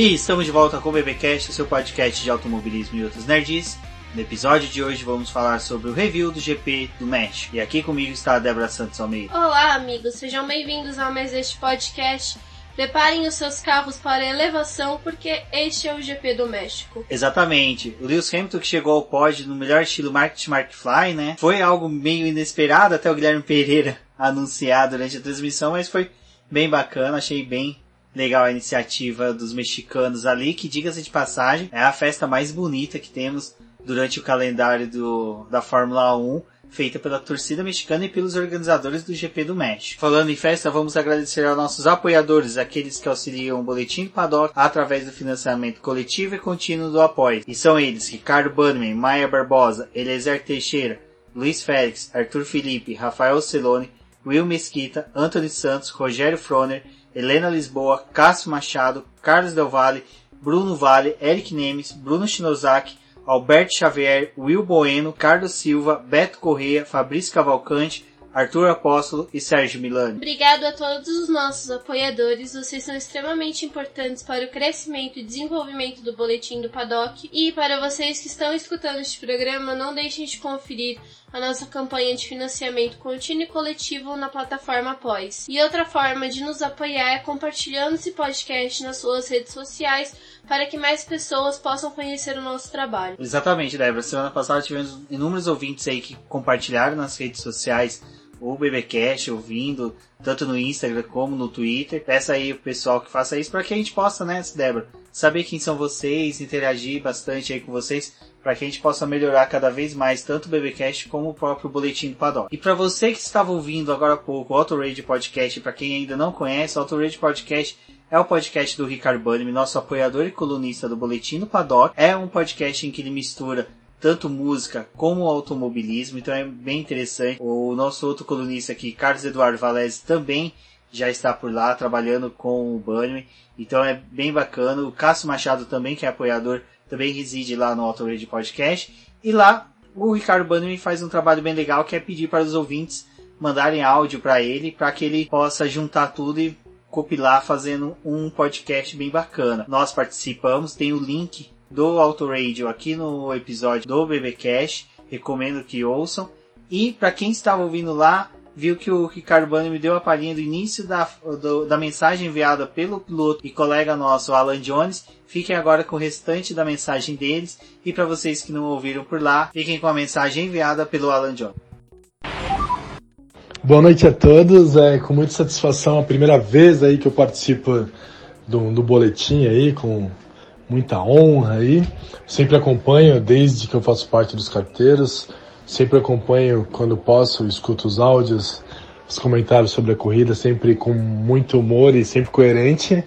E estamos de volta com o BBcast, seu podcast de automobilismo e outros nerds. No episódio de hoje vamos falar sobre o review do GP do México. E aqui comigo está a Débora Santos Almeida. Olá, amigos, sejam bem-vindos a mais este podcast. Preparem os seus carros para elevação, porque este é o GP do México. Exatamente. O Lewis Hamilton que chegou ao pódio no melhor estilo Market Mark Fly, né? Foi algo meio inesperado, até o Guilherme Pereira anunciar durante a transmissão, mas foi bem bacana, achei bem legal a iniciativa dos mexicanos ali, que diga-se de passagem, é a festa mais bonita que temos durante o calendário do, da Fórmula 1, feita pela torcida mexicana e pelos organizadores do GP do México. Falando em festa, vamos agradecer aos nossos apoiadores, aqueles que auxiliam o Boletim do Paddock através do financiamento coletivo e contínuo do apoio. E são eles, Ricardo Bannerman, Maia Barbosa, Eliezer Teixeira, Luiz Félix, Arthur Felipe, Rafael Celone, Will Mesquita, Anthony Santos, Rogério Froner, Helena Lisboa, Cássio Machado, Carlos Del Valle, Bruno Vale, Eric Nemes, Bruno Shinozaki, Alberto Xavier, Will Bueno, Carlos Silva, Beto Correia, Fabrício Cavalcante, Arthur Apóstolo e Sérgio Milani. Obrigado a todos os nossos apoiadores, vocês são extremamente importantes para o crescimento e desenvolvimento do Boletim do Paddock. E para vocês que estão escutando este programa, não deixem de conferir a nossa campanha de financiamento contínuo e coletivo na plataforma Após. E outra forma de nos apoiar é compartilhando esse podcast nas suas redes sociais para que mais pessoas possam conhecer o nosso trabalho. Exatamente, Débora. Semana passada tivemos inúmeros ouvintes aí que compartilharam nas redes sociais o BBcast ouvindo, tanto no Instagram como no Twitter. Peça aí o pessoal que faça isso para que a gente possa, né, Débora, saber quem são vocês, interagir bastante aí com vocês, para que a gente possa melhorar cada vez mais tanto o BBcast como o próprio Boletim do Paddock. E para você que estava ouvindo agora há pouco o Auto Rage Podcast, para quem ainda não conhece, o Auto Rage Podcast é o podcast do Ricardo Bannerman, nosso apoiador e colunista do Boletim do Paddock. É um podcast em que ele mistura tanto música como automobilismo, então é bem interessante. O nosso outro colunista aqui, Carlos Eduardo Valese, também já está por lá trabalhando com o Bunnyman, então é bem bacana. O Cássio Machado também, que é apoiador, também reside lá no Auto Radio Podcast. E lá o Ricardo Bunnyman faz um trabalho bem legal que é pedir para os ouvintes mandarem áudio para ele, para que ele possa juntar tudo e compilar fazendo um podcast bem bacana. Nós participamos, tem o link do Autoradio aqui no episódio do BBcast. Recomendo que ouçam. E para quem estava ouvindo lá, viu que o Ricardo Bani me deu a palhinha do início da, do, da mensagem enviada pelo piloto e colega nosso, Alan Jones. Fiquem agora com o restante da mensagem deles. E para vocês que não ouviram por lá, fiquem com a mensagem enviada pelo Alan Jones. Boa noite a todos, é com muita satisfação a primeira vez aí que eu participo do, do boletim aí, com muita honra aí. Sempre acompanho desde que eu faço parte dos carteiros. Sempre acompanho quando posso, escuto os áudios, os comentários sobre a corrida, sempre com muito humor e sempre coerente.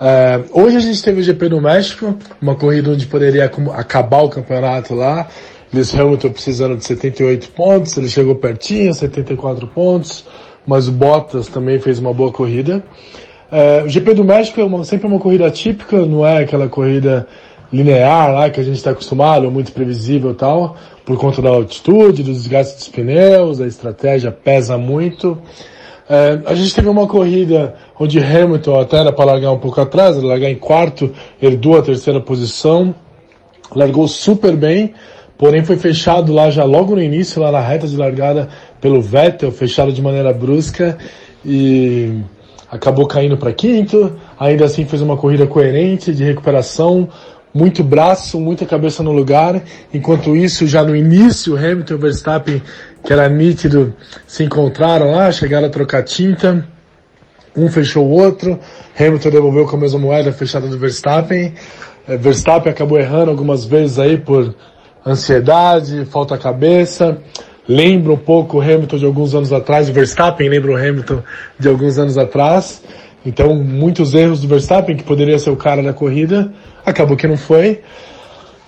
Uh, hoje a gente teve o GP do México, uma corrida onde poderia acabar o campeonato lá. Lewis Hamilton precisando de 78 pontos, ele chegou pertinho, 74 pontos, mas o Bottas também fez uma boa corrida. É, o GP do México é uma, sempre uma corrida típica, não é aquela corrida linear lá que a gente está acostumado, muito previsível e tal, por conta da altitude, dos desgastes dos pneus, a estratégia pesa muito. É, a gente teve uma corrida onde Hamilton até era para largar um pouco atrás, largar em quarto, herdou a terceira posição, largou super bem, porém foi fechado lá já logo no início, lá na reta de largada pelo Vettel, fechado de maneira brusca e acabou caindo para quinto, ainda assim fez uma corrida coerente de recuperação, muito braço, muita cabeça no lugar. Enquanto isso, já no início, Hamilton e Verstappen, que era nítido, se encontraram lá, chegaram a trocar tinta. Um fechou o outro, Hamilton devolveu com a mesma moeda fechada do Verstappen. Eh, Verstappen acabou errando algumas vezes aí por ansiedade, falta cabeça lembra um pouco o Hamilton de alguns anos atrás, o Verstappen lembra o Hamilton de alguns anos atrás. Então, muitos erros do Verstappen, que poderia ser o cara da corrida, acabou que não foi.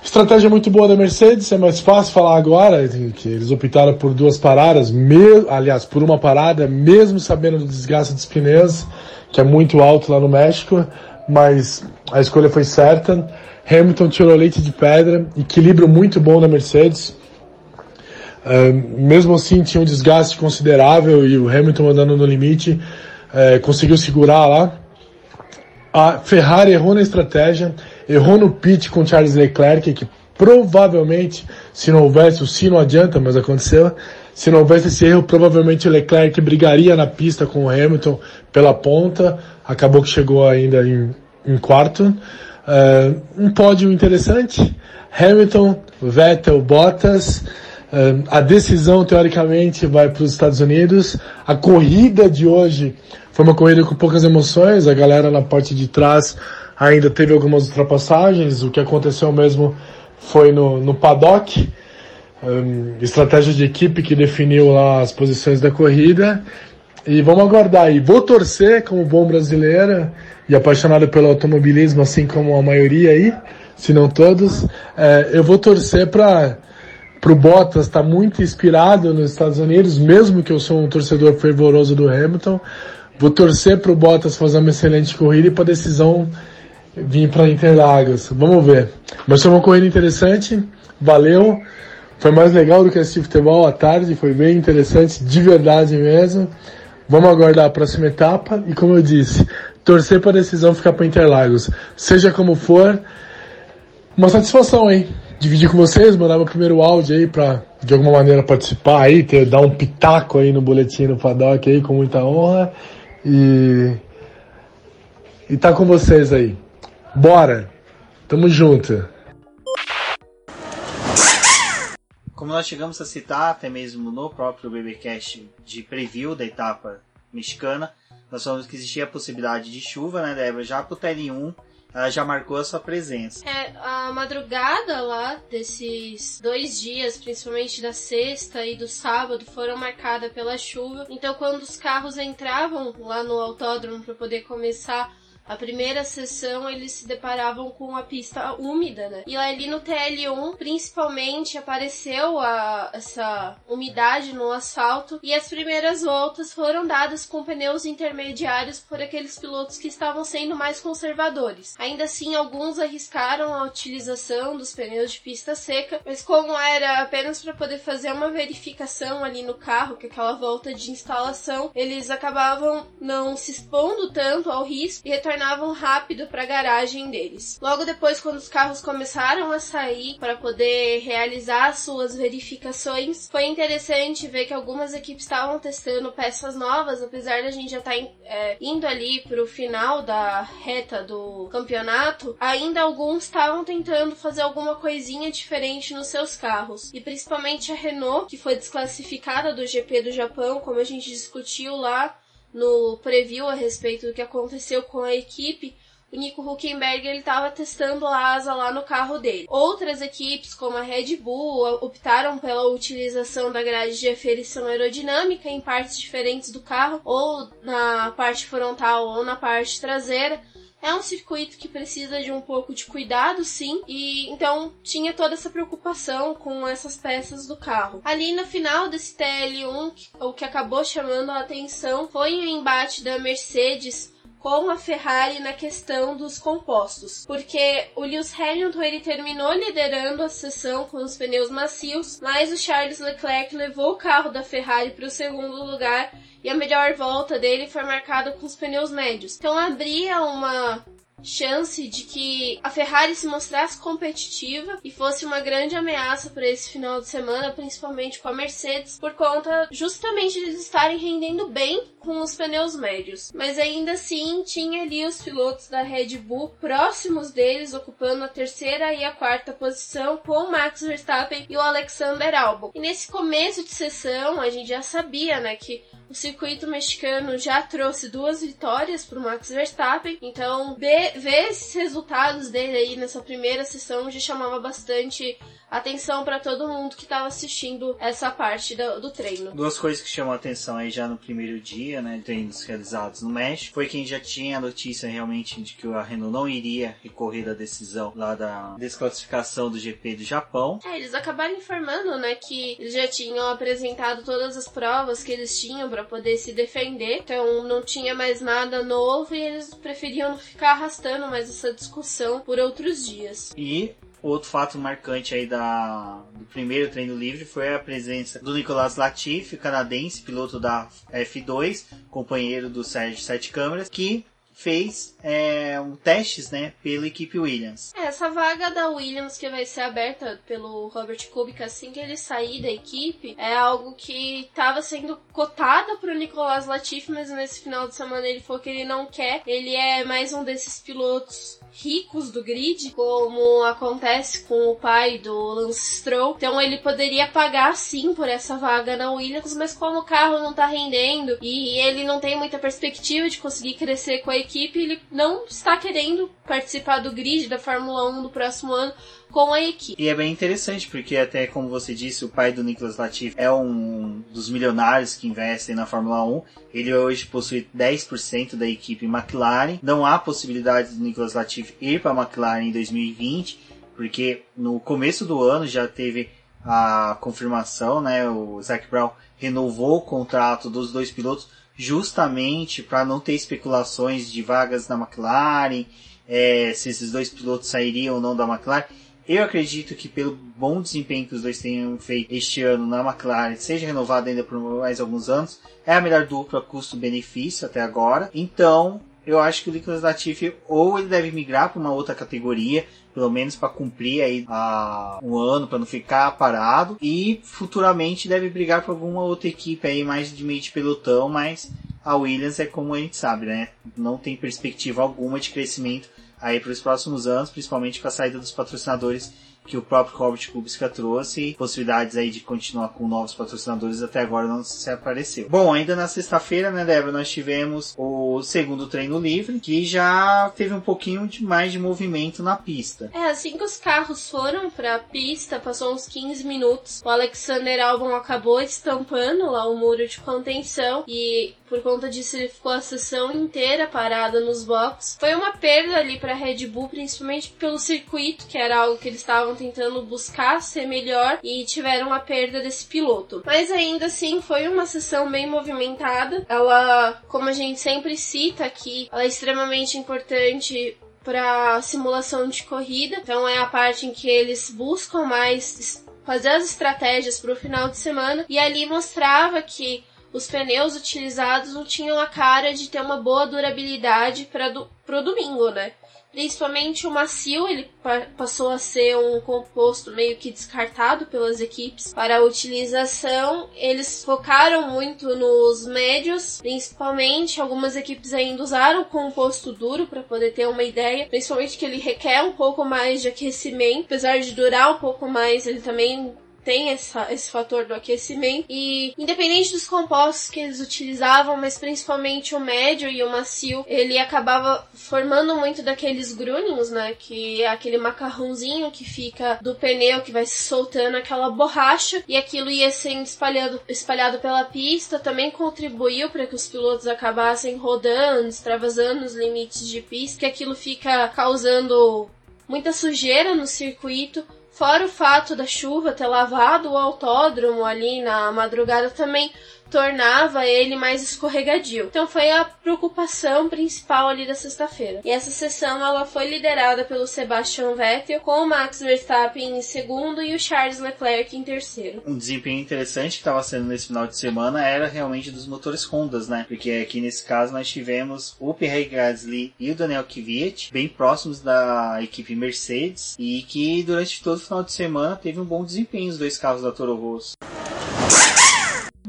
Estratégia muito boa da Mercedes, é mais fácil falar agora, que eles optaram por duas paradas, me, aliás, por uma parada, mesmo sabendo do desgaste dos pneus, que é muito alto lá no México, mas a escolha foi certa. Hamilton tirou leite de pedra, equilíbrio muito bom da Mercedes, mesmo assim tinha um desgaste considerável e o Hamilton andando no limite uh, conseguiu segurar lá. a Ferrari errou na estratégia, errou no pit com Charles Leclerc, que provavelmente, se não houvesse, o se não adianta, mas aconteceu, se não houvesse esse erro, provavelmente Leclerc brigaria na pista com o Hamilton pela ponta, acabou que chegou ainda em, em quarto. Uh, um pódio interessante, Hamilton, Vettel, Bottas, a decisão teoricamente vai para os Estados Unidos, a corrida de hoje foi uma corrida com poucas emoções, a galera na parte de trás ainda teve algumas ultrapassagens, o que aconteceu mesmo foi no, no paddock, um, estratégia de equipe que definiu lá as posições da corrida, e vamos aguardar aí. Vou torcer como bom brasileiro e apaixonado pelo automobilismo, assim como a maioria aí, se não todos, é, eu vou torcer para o Bottas estar tá muito inspirado nos Estados Unidos, mesmo que eu sou um torcedor fervoroso do Hamilton, Vou torcer pro Bottas fazer uma excelente corrida e para decisão vir para Interlagos. Vamos ver. Mas foi uma corrida interessante. Valeu. Foi mais legal do que assistir futebol à tarde. Foi bem interessante, de verdade mesmo. Vamos aguardar a próxima etapa. E como eu disse, torcer para a decisão ficar para Interlagos. Seja como for, uma satisfação, hein? Dividir com vocês, mandar meu primeiro áudio aí para de alguma maneira participar aí, ter, dar um pitaco aí no boletim no paddock aí com muita honra. E. E tá com vocês aí. Bora! Tamo junto! Como nós chegamos a citar, até mesmo no próprio BBcast de preview da etapa mexicana, nós falamos que existia a possibilidade de chuva, né, Débora? Já pro TL1 ela já marcou a sua presença. É, a madrugada lá desses dois dias, principalmente da sexta e do sábado, foram marcadas pela chuva. Então, quando os carros entravam lá no autódromo para poder começar a primeira sessão eles se deparavam com a pista úmida, né? E ali no TL1, principalmente, apareceu a, essa umidade no asfalto e as primeiras voltas foram dadas com pneus intermediários por aqueles pilotos que estavam sendo mais conservadores. Ainda assim, alguns arriscaram a utilização dos pneus de pista seca, mas como era apenas para poder fazer uma verificação ali no carro, que aquela volta de instalação, eles acabavam não se expondo tanto ao risco e retornavam rápido para a garagem deles. Logo depois, quando os carros começaram a sair para poder realizar suas verificações, foi interessante ver que algumas equipes estavam testando peças novas, apesar da gente já estar tá é, indo ali para o final da reta do campeonato, ainda alguns estavam tentando fazer alguma coisinha diferente nos seus carros. E principalmente a Renault, que foi desclassificada do GP do Japão, como a gente discutiu lá no preview a respeito do que aconteceu com a equipe, o Nico Huckenberg ele estava testando a asa lá no carro dele. Outras equipes, como a Red Bull, optaram pela utilização da grade de aferição aerodinâmica em partes diferentes do carro, ou na parte frontal ou na parte traseira, é um circuito que precisa de um pouco de cuidado, sim, e então tinha toda essa preocupação com essas peças do carro. Ali no final desse TL1, o que acabou chamando a atenção foi o embate da Mercedes com a Ferrari na questão dos compostos, porque o Lewis Hamilton ele terminou liderando a sessão com os pneus macios, mas o Charles Leclerc levou o carro da Ferrari para o segundo lugar e a melhor volta dele foi marcada com os pneus médios. Então abria uma chance de que a Ferrari se mostrasse competitiva e fosse uma grande ameaça para esse final de semana, principalmente com a Mercedes, por conta justamente de eles estarem rendendo bem com os pneus médios. Mas ainda assim, tinha ali os pilotos da Red Bull próximos deles, ocupando a terceira e a quarta posição, com Max Verstappen e o Alexander Albon. E nesse começo de sessão, a gente já sabia, né, que o circuito mexicano já trouxe duas vitórias para o Max Verstappen, então ver esses resultados dele aí nessa primeira sessão já chamava bastante atenção para todo mundo que estava assistindo essa parte do, do, treino. Duas coisas que chamam a atenção aí já no primeiro dia, né, treinos realizados no México, foi quem já tinha a notícia realmente de que a Renault não iria recorrer da decisão lá da desclassificação do GP do Japão. É, eles acabaram informando, né, que eles já tinham apresentado todas as provas que eles tinham para poder se defender, então não tinha mais nada novo e eles preferiam não ficar arrastando mais essa discussão por outros dias. E Outro fato marcante aí da, do primeiro treino livre foi a presença do Nicolas Latifi, canadense, piloto da F2, companheiro do Sérgio Sete Câmeras, que fez é, um testes, né, pela equipe Williams. É, essa vaga da Williams que vai ser aberta pelo Robert Kubica assim que ele sair da equipe é algo que estava sendo cotada para o Nicolas Latifi, mas nesse final de semana ele falou que ele não quer. Ele é mais um desses pilotos ricos do grid, como acontece com o pai do Lance Stroll. Então ele poderia pagar sim por essa vaga na Williams, mas como o carro não tá rendendo e ele não tem muita perspectiva de conseguir crescer com a equipe, ele não está querendo participar do grid da Fórmula 1 do próximo ano com a equipe. E é bem interessante, porque até como você disse, o pai do Nicolas Latifi é um dos milionários que investem na Fórmula 1. Ele hoje possui 10% da equipe McLaren. Não há possibilidade do Nicolas Latifi ir para a McLaren em 2020, porque no começo do ano já teve a confirmação, né? O Zac Brown renovou o contrato dos dois pilotos justamente para não ter especulações de vagas na McLaren, é, se esses dois pilotos sairiam ou não da McLaren. Eu acredito que pelo bom desempenho que os dois tenham feito este ano na McLaren, seja renovado ainda por mais alguns anos, é a melhor dupla custo-benefício até agora. Então, eu acho que o Nicolas Latifi ou ele deve migrar para uma outra categoria, pelo menos para cumprir aí a, um ano, para não ficar parado, e futuramente deve brigar por alguma outra equipe aí mais de meio de pelotão, mas a Williams é como a gente sabe, né? Não tem perspectiva alguma de crescimento aí para os próximos anos, principalmente com a saída dos patrocinadores que o próprio Robert Kubica trouxe, possibilidades aí de continuar com novos patrocinadores até agora não se apareceu. Bom, ainda na sexta-feira, né, Débora, nós tivemos o segundo treino livre, que já teve um pouquinho de mais de movimento na pista. É, assim que os carros foram para a pista, passou uns 15 minutos, o Alexander Albon acabou estampando lá o muro de contenção e por conta disso ele ficou a sessão inteira parada nos boxes. Foi uma perda ali para Red Bull, principalmente pelo circuito, que era algo que eles estavam estavam tentando buscar ser melhor e tiveram a perda desse piloto. Mas ainda assim foi uma sessão bem movimentada. Ela, como a gente sempre cita aqui, ela é extremamente importante para simulação de corrida. Então é a parte em que eles buscam mais fazer as estratégias para o final de semana e ali mostrava que os pneus utilizados não tinham a cara de ter uma boa durabilidade para do, o domingo, né? Principalmente o macio, ele passou a ser um composto meio que descartado pelas equipes para a utilização. Eles focaram muito nos médios, principalmente algumas equipes ainda usaram composto duro para poder ter uma ideia, principalmente que ele requer um pouco mais de aquecimento, apesar de durar um pouco mais, ele também tem essa, esse fator do aquecimento. E independente dos compostos que eles utilizavam, mas principalmente o médio e o macio, ele acabava formando muito daqueles grunhos, né? Que é aquele macarrãozinho que fica do pneu que vai se soltando aquela borracha e aquilo ia sendo espalhado, espalhado pela pista. Também contribuiu para que os pilotos acabassem rodando, extravasando os limites de pista, que aquilo fica causando muita sujeira no circuito Fora o fato da chuva ter lavado o autódromo ali na madrugada também tornava ele mais escorregadio. Então foi a preocupação principal ali da sexta-feira. E essa sessão ela foi liderada pelo Sebastian Vettel, com o Max Verstappen em segundo e o Charles Leclerc em terceiro. Um desempenho interessante que estava sendo nesse final de semana era realmente dos motores Hondas, né? Porque aqui nesse caso nós tivemos o Pierre Gasly e o Daniel Kvyat bem próximos da equipe Mercedes e que durante todo o final de semana teve um bom desempenho os dois carros da Toro Rosso.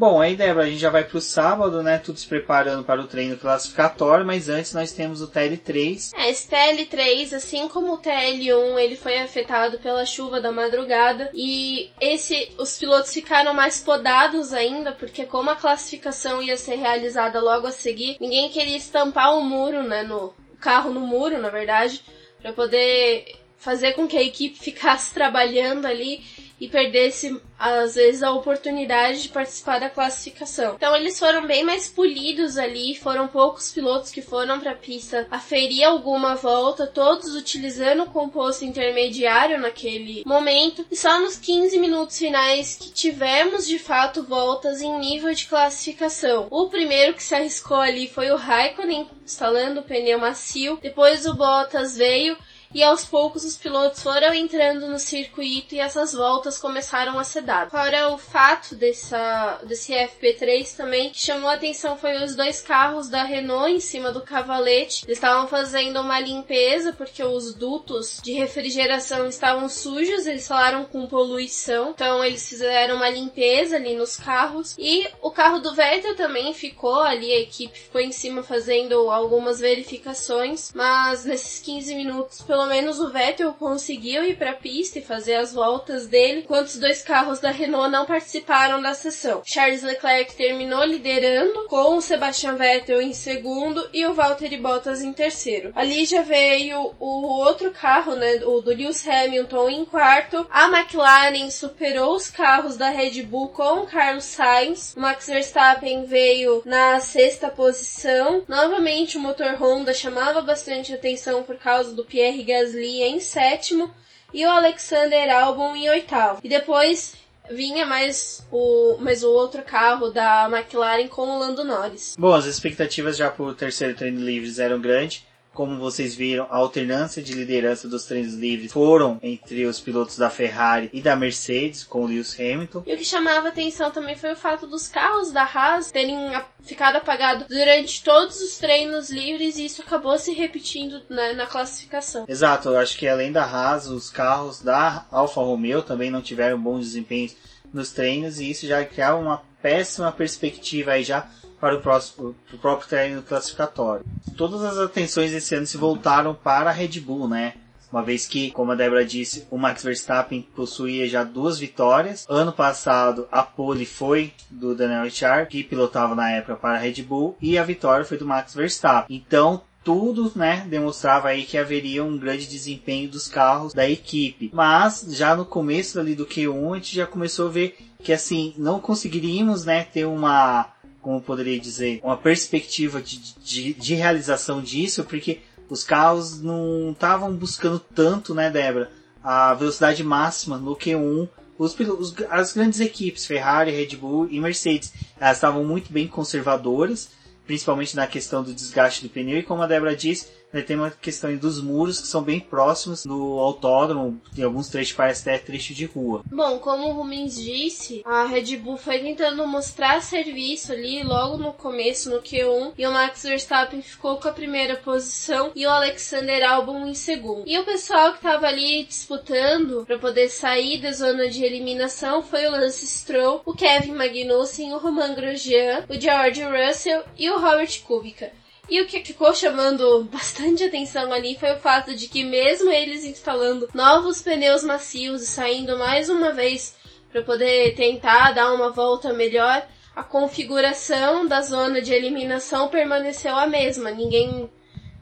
Bom, aí Débora, a gente já vai pro sábado, né? Tudo se preparando para o treino classificatório, mas antes nós temos o TL3. É, esse TL3, assim como o TL1, ele foi afetado pela chuva da madrugada e esse os pilotos ficaram mais podados ainda, porque como a classificação ia ser realizada logo a seguir, ninguém queria estampar o um muro, né, no carro no muro, na verdade, para poder fazer com que a equipe ficasse trabalhando ali e perdesse, às vezes, a oportunidade de participar da classificação. Então, eles foram bem mais polidos ali, foram poucos pilotos que foram para a pista aferir alguma volta, todos utilizando o composto intermediário naquele momento, e só nos 15 minutos finais que tivemos de fato voltas em nível de classificação. O primeiro que se arriscou ali foi o Raikkonen, instalando o pneu macio, depois o Bottas veio e aos poucos os pilotos foram entrando no circuito e essas voltas começaram a ser dadas. Fora o fato dessa, desse FP3 também, que chamou a atenção foi os dois carros da Renault em cima do cavalete. Eles estavam fazendo uma limpeza porque os dutos de refrigeração estavam sujos, eles falaram com poluição, então eles fizeram uma limpeza ali nos carros. E o carro do Vettel também ficou ali, a equipe ficou em cima fazendo algumas verificações, mas nesses 15 minutos, pelo menos o Vettel conseguiu ir para a pista e fazer as voltas dele, enquanto os dois carros da Renault não participaram da sessão. Charles Leclerc terminou liderando, com o Sebastian Vettel em segundo e o Valtteri Bottas em terceiro. Ali já veio o outro carro, né, o do Lewis Hamilton em quarto. A McLaren superou os carros da Red Bull com o Carlos Sainz. O Max Verstappen veio na sexta posição. Novamente o motor Honda chamava bastante atenção por causa do Pierre Gasly em sétimo e o Alexander Albon em oitavo. E depois vinha mais o, mais o outro carro da McLaren com o Lando Norris. Bom, as expectativas já para o terceiro treino livres eram grandes. Como vocês viram, a alternância de liderança dos treinos livres foram entre os pilotos da Ferrari e da Mercedes, com o Lewis Hamilton. E o que chamava atenção também foi o fato dos carros da Haas terem ficado apagados durante todos os treinos livres e isso acabou se repetindo né, na classificação. Exato, eu acho que além da Haas, os carros da Alfa Romeo também não tiveram bons desempenhos nos treinos e isso já criava uma péssima perspectiva aí já para o, próximo, o próprio treino classificatório. Todas as atenções esse ano se voltaram para a Red Bull, né? Uma vez que, como a Débora disse, o Max Verstappen possuía já duas vitórias. Ano passado, a pole foi do Daniel Ricciardo, que pilotava na época para a Red Bull, e a vitória foi do Max Verstappen. Então, tudo, né, demonstrava aí que haveria um grande desempenho dos carros da equipe. Mas já no começo ali do Q1 a gente já começou a ver que assim não conseguiríamos, né, ter uma como poderia dizer, uma perspectiva de, de, de realização disso, porque os carros não estavam buscando tanto, né, Débora, a velocidade máxima no Q1. Os, os, as grandes equipes, Ferrari, Red Bull e Mercedes, elas estavam muito bem conservadoras, principalmente na questão do desgaste do pneu, e como a Débora disse, né, tem uma questão dos muros que são bem próximos do autódromo, em alguns trechos parece até trecho de rua. Bom, como o Rumens disse, a Red Bull foi tentando mostrar serviço ali logo no começo, no Q1, e o Max Verstappen ficou com a primeira posição e o Alexander Albon em segundo. E o pessoal que estava ali disputando para poder sair da zona de eliminação foi o Lance Stroll, o Kevin Magnussen, o Romain Grosjean, o George Russell e o Robert Kubica. E o que ficou chamando bastante atenção ali foi o fato de que mesmo eles instalando novos pneus macios e saindo mais uma vez para poder tentar dar uma volta melhor, a configuração da zona de eliminação permaneceu a mesma. Ninguém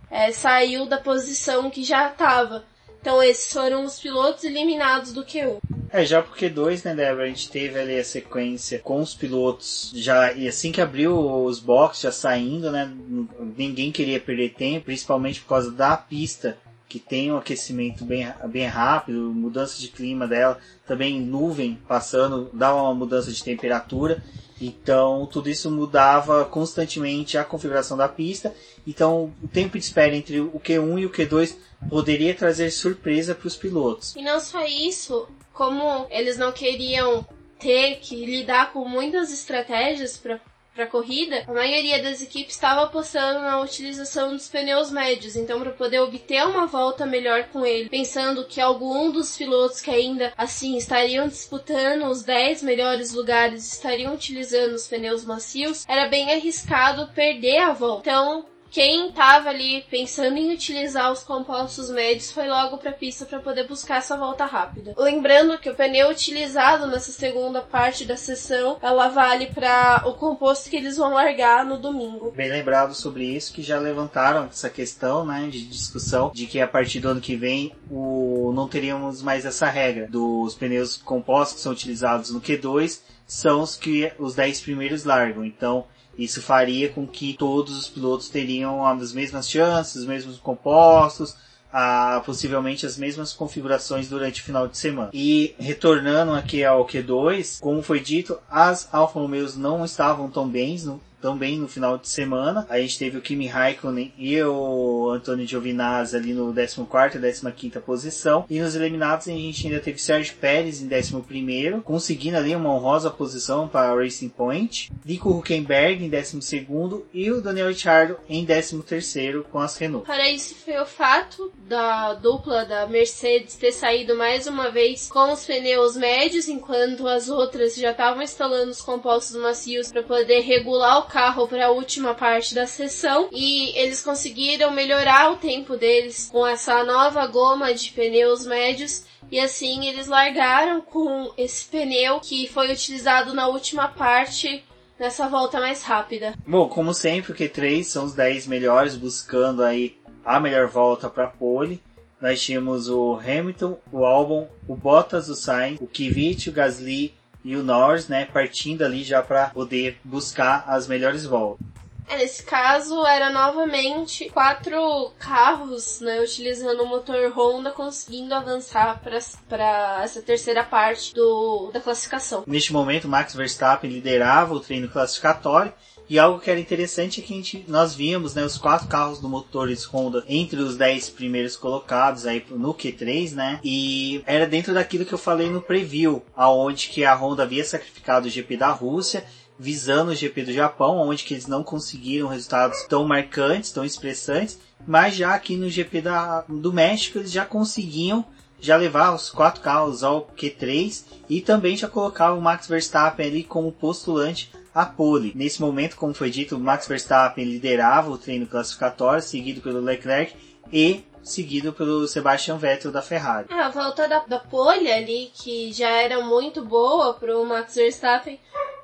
é, saiu da posição que já estava. Então esses foram os pilotos eliminados do Q1. É, já porque dois, né, Débora? A gente teve ali a sequência com os pilotos já, e assim que abriu os boxes, já saindo, né? Ninguém queria perder tempo, principalmente por causa da pista, que tem um aquecimento bem, bem rápido, mudança de clima dela, também nuvem passando, dá uma mudança de temperatura. Então, tudo isso mudava constantemente a configuração da pista. Então, o tempo de espera entre o Q1 e o Q2 poderia trazer surpresa para os pilotos. E não só isso, como eles não queriam ter que lidar com muitas estratégias para para corrida, a maioria das equipes estava apostando na utilização dos pneus médios, então para poder obter uma volta melhor com ele, pensando que algum dos pilotos que ainda assim estariam disputando os 10 melhores lugares estariam utilizando os pneus macios, era bem arriscado perder a volta. Então, quem estava ali pensando em utilizar os compostos médios foi logo para a pista para poder buscar essa volta rápida. Lembrando que o pneu utilizado nessa segunda parte da sessão, ela vale para o composto que eles vão largar no domingo. Bem lembrado sobre isso que já levantaram essa questão, né, de discussão de que a partir do ano que vem o não teríamos mais essa regra dos pneus compostos que são utilizados no Q2 são os que os 10 primeiros largam. Então, isso faria com que todos os pilotos teriam as mesmas chances, os mesmos compostos, a, possivelmente as mesmas configurações durante o final de semana. E retornando aqui ao Q2, como foi dito, as Alfa Romeos não estavam tão bem no, tão bem no final de semana. A gente teve o Kimi Raikkonen e o Antônio Giovinazzi ali no 14 e 15 posição. E nos eliminados a gente ainda teve Sérgio Pérez em 11, conseguindo ali uma honrosa posição para Racing Point. Nico Huckenberg em 12 e o Daniel Ricciardo em 13 com as Renault. Para isso foi o fato da dupla da Mercedes ter saído mais uma vez com os pneus médios, enquanto as outras já estavam instalando os compostos macios para poder regular o carro para a última parte da sessão. E eles conseguiram melhorar o tempo deles com essa nova goma de pneus médios e assim eles largaram com esse pneu que foi utilizado na última parte nessa volta mais rápida. Bom, como sempre, o Q3 são os 10 melhores, buscando aí a melhor volta para pole. Nós tínhamos o Hamilton, o Albon, o Bottas, o Sainz, o Kvyat, o Gasly e o Norris, né, partindo ali já para poder buscar as melhores voltas. É, nesse caso, era novamente quatro carros, né, utilizando o motor Honda, conseguindo avançar para essa terceira parte do, da classificação. Neste momento, Max Verstappen liderava o treino classificatório e algo que era interessante é que a gente, nós víamos né, os quatro carros do motores Honda entre os dez primeiros colocados aí no Q3, né? E era dentro daquilo que eu falei no preview, aonde que a Honda havia sacrificado o GP da Rússia visando o GP do Japão, onde que eles não conseguiram resultados tão marcantes, tão expressantes, mas já aqui no GP da, do México eles já conseguiam já levar os quatro carros ao Q3 e também já colocava o Max Verstappen ali como postulante a pole. Nesse momento, como foi dito, o Max Verstappen liderava o treino classificatório, seguido pelo Leclerc e seguido pelo Sebastian Vettel da Ferrari. A volta da, da pole ali, que já era muito boa para o Max Verstappen,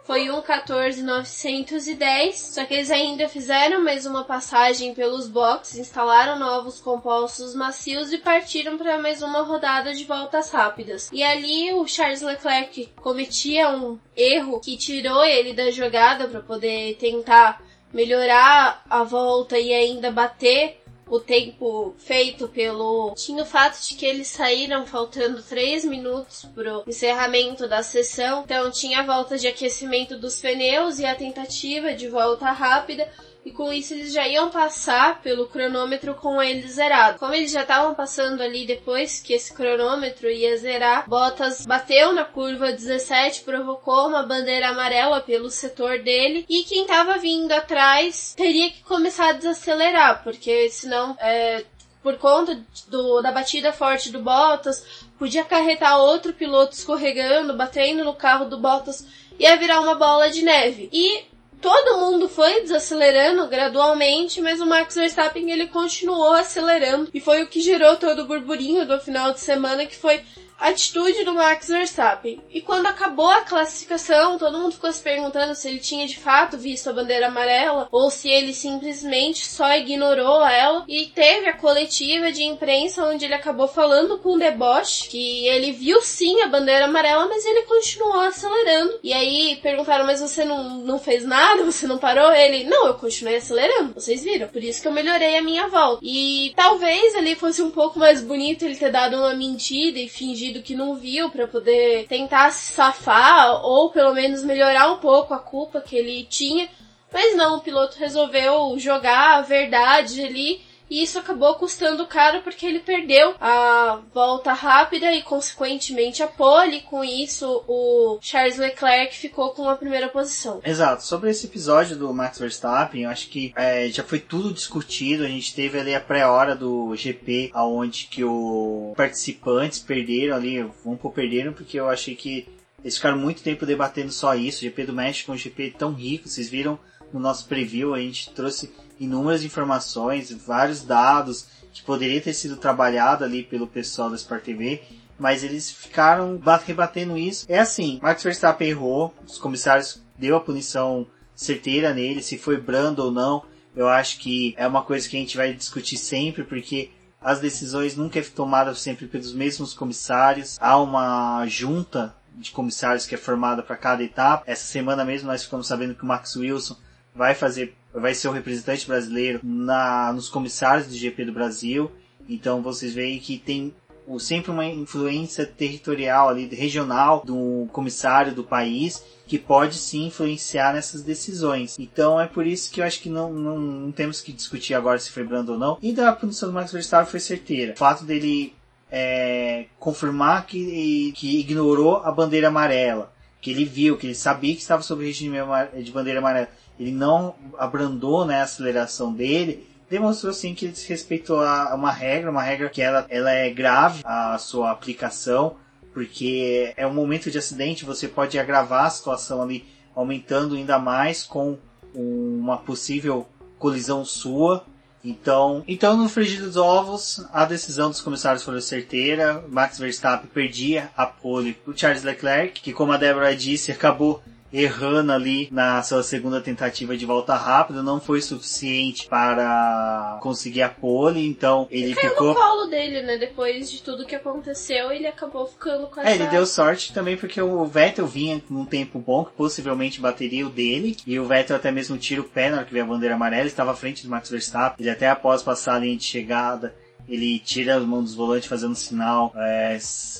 foi 1.14.910, só que eles ainda fizeram mais uma passagem pelos boxes, instalaram novos compostos macios e partiram para mais uma rodada de voltas rápidas. E ali o Charles Leclerc cometia um erro que tirou ele da jogada para poder tentar melhorar a volta e ainda bater o tempo feito pelo. Tinha o fato de que eles saíram faltando 3 minutos pro encerramento da sessão, então tinha a volta de aquecimento dos pneus e a tentativa de volta rápida e com isso eles já iam passar pelo cronômetro com ele zerado. Como eles já estavam passando ali depois que esse cronômetro ia zerar, Bottas bateu na curva 17, provocou uma bandeira amarela pelo setor dele e quem estava vindo atrás teria que começar a desacelerar, porque senão é, por conta do, da batida forte do Bottas, podia acarretar outro piloto escorregando, batendo no carro do Bottas, ia virar uma bola de neve. E todo mundo foi desacelerando gradualmente, mas o Max Verstappen ele continuou acelerando. E foi o que gerou todo o burburinho do final de semana que foi atitude do Max Verstappen. E quando acabou a classificação, todo mundo ficou se perguntando se ele tinha de fato visto a bandeira amarela ou se ele simplesmente só ignorou ela. E teve a coletiva de imprensa onde ele acabou falando com o deboche que ele viu sim a bandeira amarela, mas ele continuou acelerando. E aí perguntaram: Mas você não, não fez nada? Você não parou? Ele: Não, eu continuei acelerando. Vocês viram? Por isso que eu melhorei a minha volta. E talvez ali fosse um pouco mais bonito ele ter dado uma mentira e fingido fingido que não viu para poder tentar se safar ou pelo menos melhorar um pouco a culpa que ele tinha. Mas não, o piloto resolveu jogar a verdade ali e isso acabou custando caro porque ele perdeu a volta rápida e consequentemente a pole. Com isso, o Charles Leclerc ficou com a primeira posição. Exato. Sobre esse episódio do Max Verstappen, eu acho que é, já foi tudo discutido. A gente teve ali a pré-hora do GP, aonde que os participantes perderam ali, vamos por perderam porque eu achei que eles ficaram muito tempo debatendo só isso. O GP do México é um GP tão rico, vocês viram no nosso preview, a gente trouxe inúmeras informações, vários dados que poderia ter sido trabalhado ali pelo pessoal da Sport TV, mas eles ficaram rebatendo isso. É assim, Max Verstappen errou, os comissários deu a punição certeira nele, se foi brando ou não. Eu acho que é uma coisa que a gente vai discutir sempre, porque as decisões nunca é tomada sempre pelos mesmos comissários. Há uma junta de comissários que é formada para cada etapa. Essa semana mesmo nós ficamos sabendo que o Max Wilson vai fazer vai ser o representante brasileiro na, nos comissários do GP do Brasil. Então vocês veem que tem sempre uma influência territorial ali, regional do comissário do país que pode sim influenciar nessas decisões. Então é por isso que eu acho que não, não, não temos que discutir agora se foi brando ou não. E da punição do Max Verstappen foi certeira. O fato dele é, confirmar que, que ignorou a bandeira amarela, que ele viu, que ele sabia que estava sob regime de bandeira amarela, ele não abrandou né, a aceleração dele, demonstrou sim que ele desrespeitou a, uma regra, uma regra que ela, ela é grave, a sua aplicação, porque é um momento de acidente, você pode agravar a situação ali, aumentando ainda mais com uma possível colisão sua. Então, então no frigir dos ovos, a decisão dos comissários foi certeira. Max Verstappen perdia a pole para Charles Leclerc, que como a Débora disse, acabou errando ali na sua segunda tentativa de volta rápida, não foi suficiente para conseguir a pole, então ele Caiu ficou. no colo dele, né? Depois de tudo que aconteceu, ele acabou ficando com essa... É, ele deu sorte também porque o Vettel vinha num tempo bom, que possivelmente bateria o dele, e o Vettel até mesmo tira o pé na hora que veio a bandeira amarela, estava à frente do Max Verstappen, ele até após passar a linha de chegada, ele tira as mãos dos volantes fazendo sinal, é,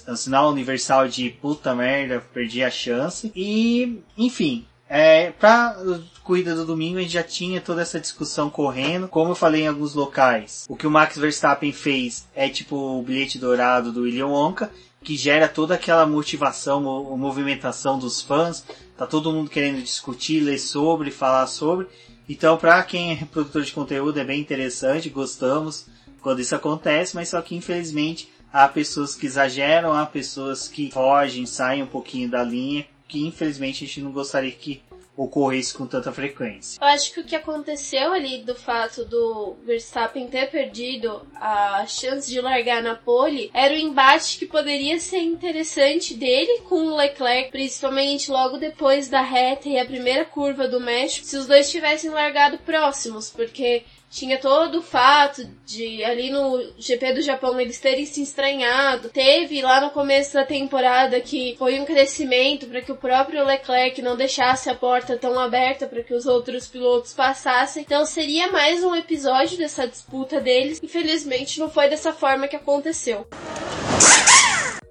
um sinal universal de puta merda, perdi a chance. E, enfim, é, pra corrida do domingo a gente já tinha toda essa discussão correndo. Como eu falei em alguns locais, o que o Max Verstappen fez é tipo o bilhete dourado do William Wonka, que gera toda aquela motivação, movimentação dos fãs. Tá todo mundo querendo discutir, ler sobre, falar sobre. Então, para quem é produtor de conteúdo, é bem interessante, gostamos quando isso acontece, mas só que infelizmente há pessoas que exageram, há pessoas que fogem, saem um pouquinho da linha, que infelizmente a gente não gostaria que ocorresse com tanta frequência. Eu acho que o que aconteceu ali do fato do Verstappen ter perdido a chance de largar na pole era o embate que poderia ser interessante dele com o Leclerc, principalmente logo depois da reta e a primeira curva do México, se os dois tivessem largado próximos, porque tinha todo o fato de ali no GP do Japão eles terem se estranhado. Teve lá no começo da temporada que foi um crescimento para que o próprio Leclerc não deixasse a porta tão aberta para que os outros pilotos passassem. Então seria mais um episódio dessa disputa deles. Infelizmente não foi dessa forma que aconteceu.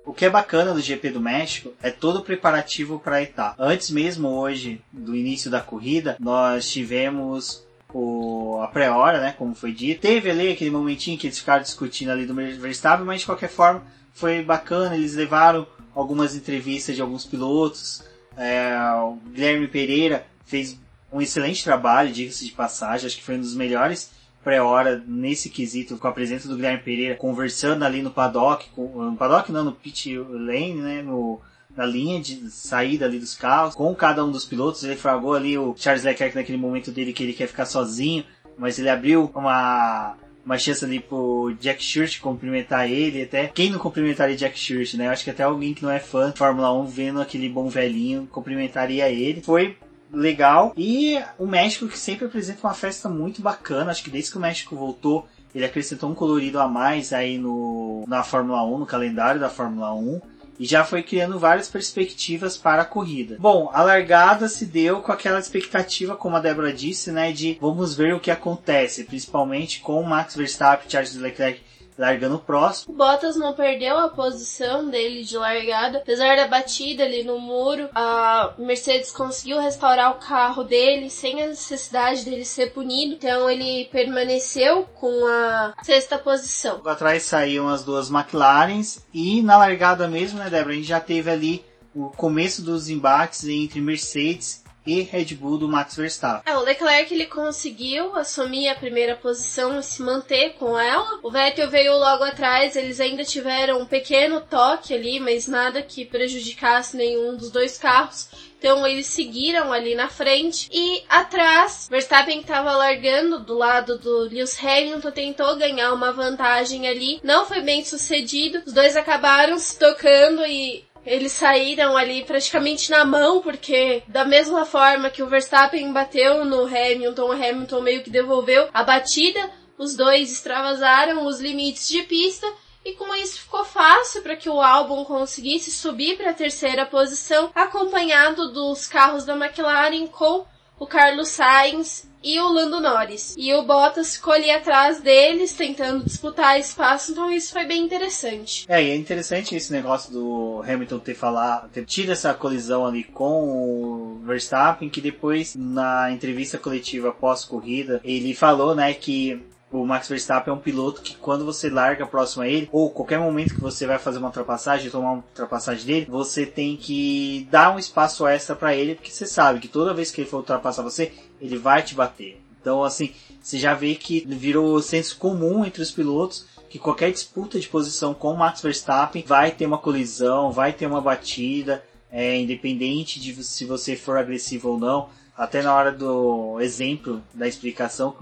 O que é bacana do GP do México é todo o preparativo para a etapa. Antes mesmo hoje do início da corrida, nós tivemos o, a pré-hora, né, como foi dito. Teve ali aquele momentinho que eles ficaram discutindo ali do Verstappen, mas de qualquer forma foi bacana. Eles levaram algumas entrevistas de alguns pilotos. É, o Guilherme Pereira fez um excelente trabalho, diga-se de passagem, acho que foi um dos melhores pré-hora nesse quesito, com a presença do Guilherme Pereira conversando ali no paddock, com, no paddock não, no pit lane, né, no, na linha de saída ali dos carros, com cada um dos pilotos. Ele fragou ali o Charles Leclerc naquele momento dele que ele quer ficar sozinho, mas ele abriu uma uma chance ali pro Jack Shurt cumprimentar ele, até quem não cumprimentaria Jack Shurt, né? Eu acho que até alguém que não é fã de Fórmula 1 vendo aquele bom velhinho cumprimentaria ele. Foi legal e o México que sempre apresenta uma festa muito bacana, acho que desde que o México voltou, ele acrescentou um colorido a mais aí no na Fórmula 1, no calendário da Fórmula 1 e já foi criando várias perspectivas para a corrida. Bom, a largada se deu com aquela expectativa, como a Débora disse, né, de vamos ver o que acontece, principalmente com Max Verstappen e Charles Leclerc largando próximo. O Bottas não perdeu a posição dele de largada, apesar da batida ali no muro. A Mercedes conseguiu restaurar o carro dele sem a necessidade dele ser punido, então ele permaneceu com a sexta posição. Atrás saíam as duas McLarens e na largada mesmo, né, Débora, a gente já teve ali o começo dos embates entre Mercedes e Red Bull do Max Verstappen. É, o Leclerc ele conseguiu assumir a primeira posição e se manter com ela. O Vettel veio logo atrás, eles ainda tiveram um pequeno toque ali, mas nada que prejudicasse nenhum dos dois carros. Então eles seguiram ali na frente e atrás, Verstappen estava largando do lado do Lewis Hamilton, tentou ganhar uma vantagem ali, não foi bem sucedido. Os dois acabaram se tocando e eles saíram ali praticamente na mão, porque da mesma forma que o Verstappen bateu no Hamilton, o Hamilton meio que devolveu a batida, os dois extravasaram os limites de pista e com isso ficou fácil para que o álbum conseguisse subir para a terceira posição, acompanhado dos carros da McLaren com o Carlos Sainz e o Lando Norris. E o Bottas ficou ali atrás deles, tentando disputar espaço, então isso foi bem interessante. É, e é interessante esse negócio do Hamilton ter falado, ter tido essa colisão ali com o Verstappen, que depois, na entrevista coletiva pós-corrida, ele falou, né, que o Max Verstappen é um piloto que quando você larga próximo a ele, ou qualquer momento que você vai fazer uma ultrapassagem, tomar uma ultrapassagem dele, você tem que dar um espaço extra para ele, porque você sabe que toda vez que ele for ultrapassar você, ele vai te bater. Então, assim, você já vê que virou senso comum entre os pilotos que qualquer disputa de posição com o Max Verstappen vai ter uma colisão, vai ter uma batida, é, independente de se você for agressivo ou não até na hora do exemplo da explicação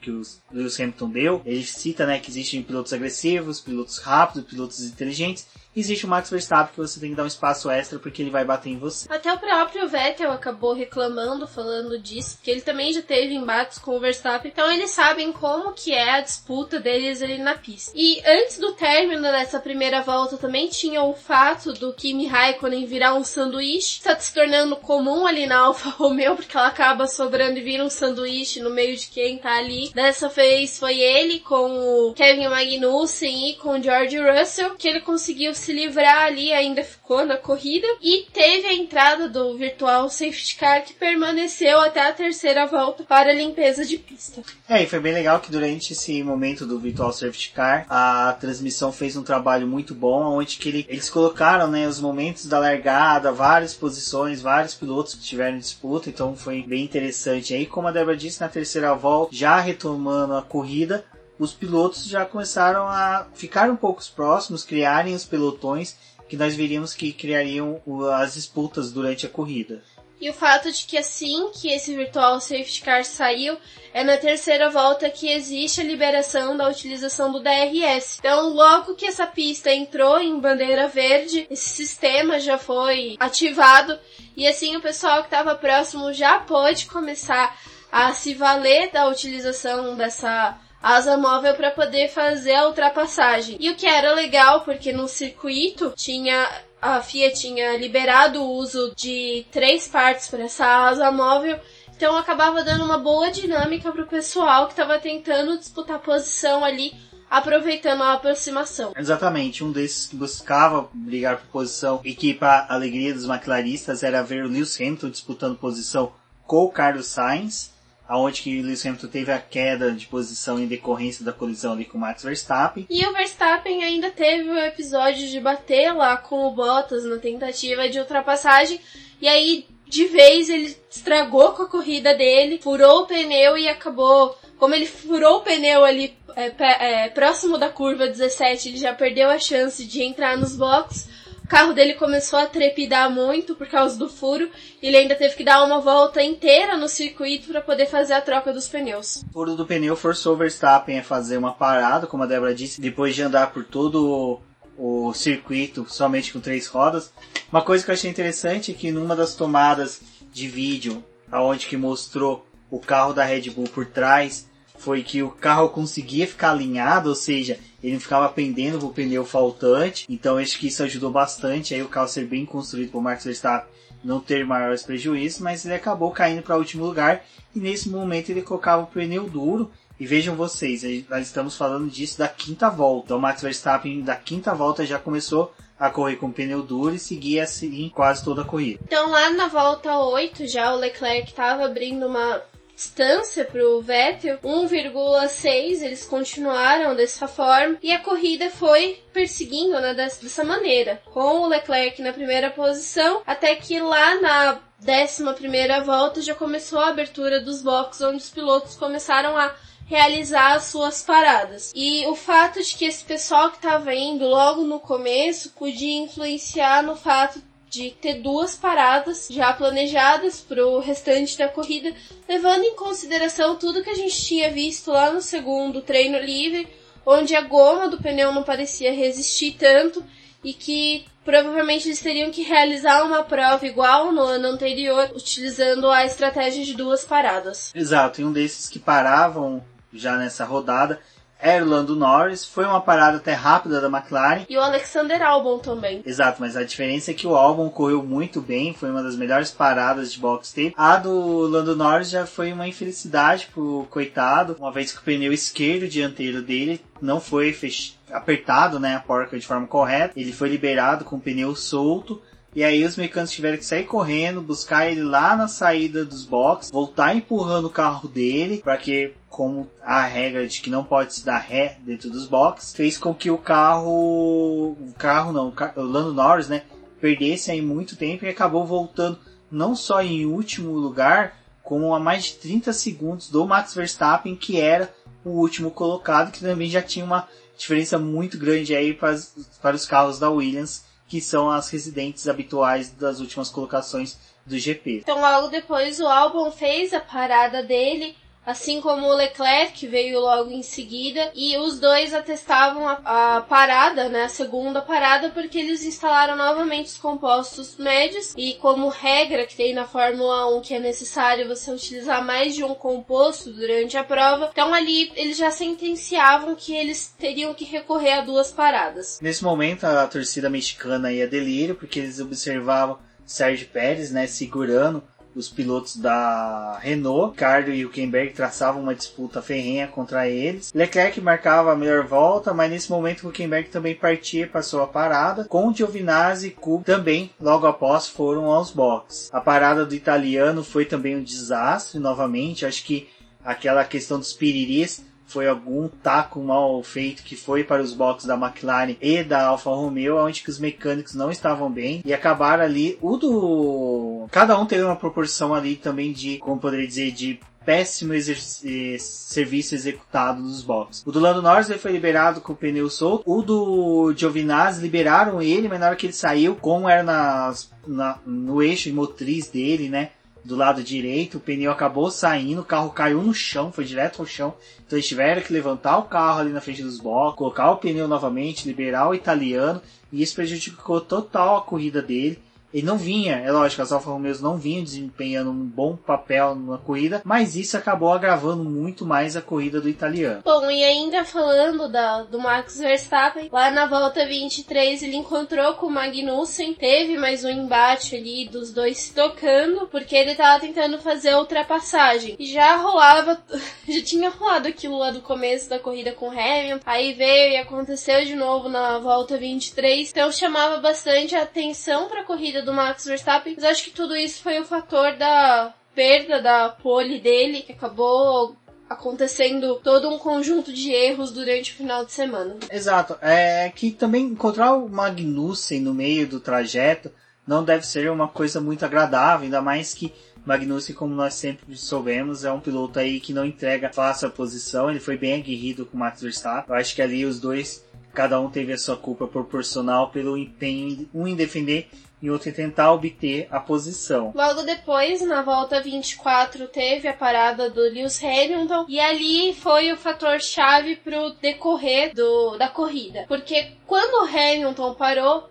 que o Lewis Hamilton deu, ele cita né, que existem pilotos agressivos, pilotos rápidos, pilotos inteligentes, existe o Max Verstappen que você tem que dar um espaço extra porque ele vai bater em você. Até o próprio Vettel acabou reclamando, falando disso, que ele também já teve embates com o Verstappen, então eles sabem como que é a disputa deles ali na pista. E antes do término dessa primeira volta também tinha o fato do Kimi Raikkonen virar um sanduíche, está se tornando comum ali na Alfa Romeo, porque ela acaba sobrando e vira um sanduíche no meio de quem tá ali. Dessa vez foi ele com o Kevin Magnussen e com o George Russell, que ele conseguiu se livrar ali, ainda ficou na corrida. E teve a entrada do virtual safety car que permaneceu até a terceira volta para limpeza de pista. É, e foi bem legal que durante esse momento do virtual safety car, a transmissão fez um trabalho muito bom, onde que ele, eles colocaram né, os momentos da largada, várias posições, vários pilotos que tiveram disputa, então foi bem interessante. Aí, como a Débora disse, na terceira volta, já retomando a corrida, os pilotos já começaram a ficar um pouco próximos, criarem os pelotões que nós veríamos que criariam as disputas durante a corrida. E o fato de que assim que esse virtual safety car saiu, é na terceira volta que existe a liberação da utilização do DRS. Então, logo que essa pista entrou em bandeira verde, esse sistema já foi ativado e assim o pessoal que estava próximo já pôde começar a se valer da utilização dessa asa móvel para poder fazer a ultrapassagem. E o que era legal, porque no circuito tinha a FIA tinha liberado o uso de três partes para essa asa móvel, então acabava dando uma boa dinâmica para o pessoal que estava tentando disputar posição ali, aproveitando a aproximação. Exatamente, um desses que buscava brigar por posição e que para alegria dos McLaristas era ver o Lewis Hamilton disputando posição com o Carlos Sainz aonde que Lewis Hamilton teve a queda de posição em decorrência da colisão ali com Max Verstappen. E o Verstappen ainda teve o episódio de bater lá com o Bottas na tentativa de ultrapassagem, e aí de vez ele estragou com a corrida dele, furou o pneu e acabou. Como ele furou o pneu ali é, é, próximo da curva 17, ele já perdeu a chance de entrar nos boxes o carro dele começou a trepidar muito por causa do furo. Ele ainda teve que dar uma volta inteira no circuito para poder fazer a troca dos pneus. O furo do pneu forçou o Verstappen a fazer uma parada, como a Débora disse, depois de andar por todo o circuito somente com três rodas. Uma coisa que eu achei interessante é que numa das tomadas de vídeo, aonde que mostrou o carro da Red Bull por trás, foi que o carro conseguia ficar alinhado, ou seja, ele ficava pendendo pro pneu faltante. Então acho que isso ajudou bastante aí o carro ser bem construído para o Max Verstappen não ter maiores prejuízos, mas ele acabou caindo para o último lugar e nesse momento ele colocava o pneu duro. E vejam vocês, nós estamos falando disso da quinta volta. Então, o Max Verstappen da quinta volta já começou a correr com pneu duro e seguia assim quase toda a corrida. Então lá na volta 8 já o Leclerc estava abrindo uma distância para o Vettel, 1,6. Eles continuaram dessa forma e a corrida foi perseguindo né, dessa maneira, com o Leclerc na primeira posição, até que lá na décima primeira volta já começou a abertura dos boxes, onde os pilotos começaram a realizar as suas paradas. E o fato de que esse pessoal que estava indo logo no começo podia influenciar no fato de ter duas paradas já planejadas para o restante da corrida, levando em consideração tudo que a gente tinha visto lá no segundo treino livre, onde a goma do pneu não parecia resistir tanto e que provavelmente eles teriam que realizar uma prova igual no ano anterior, utilizando a estratégia de duas paradas. Exato, e um desses que paravam já nessa rodada era o Lando Norris, foi uma parada até rápida da McLaren. E o Alexander Albon também. Exato, mas a diferença é que o Albon correu muito bem, foi uma das melhores paradas de box tape. A do Lando Norris já foi uma infelicidade pro coitado, uma vez que o pneu esquerdo dianteiro dele não foi fech... apertado, né, a porca de forma correta. Ele foi liberado com o pneu solto. E aí os mecânicos tiveram que sair correndo, buscar ele lá na saída dos boxes, voltar empurrando o carro dele, para que como a regra de que não pode se dar ré dentro dos boxes, fez com que o carro, o carro não, o Lando Norris, né, perdesse aí muito tempo e acabou voltando não só em último lugar, como a mais de 30 segundos do Max Verstappen, que era o último colocado, que também já tinha uma diferença muito grande aí para, para os carros da Williams, que são as residentes habituais das últimas colocações do GP. Então logo depois o Albon fez a parada dele assim como o Leclerc, que veio logo em seguida, e os dois atestavam a, a, parada, né, a segunda parada, porque eles instalaram novamente os compostos médios, e como regra que tem na Fórmula 1 que é necessário você utilizar mais de um composto durante a prova, então ali eles já sentenciavam que eles teriam que recorrer a duas paradas. Nesse momento a torcida mexicana ia delírio, porque eles observavam Sérgio Pérez, né, segurando os pilotos da Renault, Ricardo e Hülkenberg traçavam uma disputa ferrenha contra eles. Leclerc marcava a melhor volta, mas nesse momento Hülkenberg também partia para sua parada, com Giovinazzi e Kubica também logo após foram aos boxes. A parada do italiano foi também um desastre novamente, acho que aquela questão dos piriris foi algum taco mal feito que foi para os boxes da McLaren e da Alfa Romeo, onde que os mecânicos não estavam bem e acabaram ali. O do. Cada um teve uma proporção ali também de, como poderia dizer, de péssimo eh, serviço executado nos boxes. O do Lando Norris foi liberado com o pneu solto. O do Giovinazzi liberaram ele, mas na hora que ele saiu, como era nas, na, no eixo motriz dele, né? Do lado direito, o pneu acabou saindo, o carro caiu no chão, foi direto ao chão. Então eles tiveram que levantar o carro ali na frente dos blocos, colocar o pneu novamente, liberar o italiano, e isso prejudicou total a corrida dele. Ele não vinha, é lógico, as Alfa Romeos não vinham desempenhando um bom papel na corrida, mas isso acabou agravando muito mais a corrida do italiano. Bom, e ainda falando da, do Max Verstappen, lá na volta 23 ele encontrou com o Magnussen, teve mais um embate ali dos dois tocando, porque ele tava tentando fazer a ultrapassagem. E já rolava, já tinha rolado aquilo lá do começo da corrida com o Hamilton, aí veio e aconteceu de novo na volta 23, então chamava bastante a atenção para a corrida do Max Verstappen, mas acho que tudo isso foi o fator da perda da pole dele, que acabou acontecendo todo um conjunto de erros durante o final de semana. Exato. É que também encontrar o Magnussen no meio do trajeto não deve ser uma coisa muito agradável, ainda mais que Magnussen, como nós sempre soubemos, é um piloto aí que não entrega fácil a posição, ele foi bem aguerrido com o Max Verstappen. Eu acho que ali os dois, cada um teve a sua culpa proporcional pelo empenho, um em defender e outro tentar obter a posição. Logo depois, na volta 24, teve a parada do Lewis Hamilton e ali foi o fator chave para o decorrer do, da corrida. Porque quando o Hamilton parou,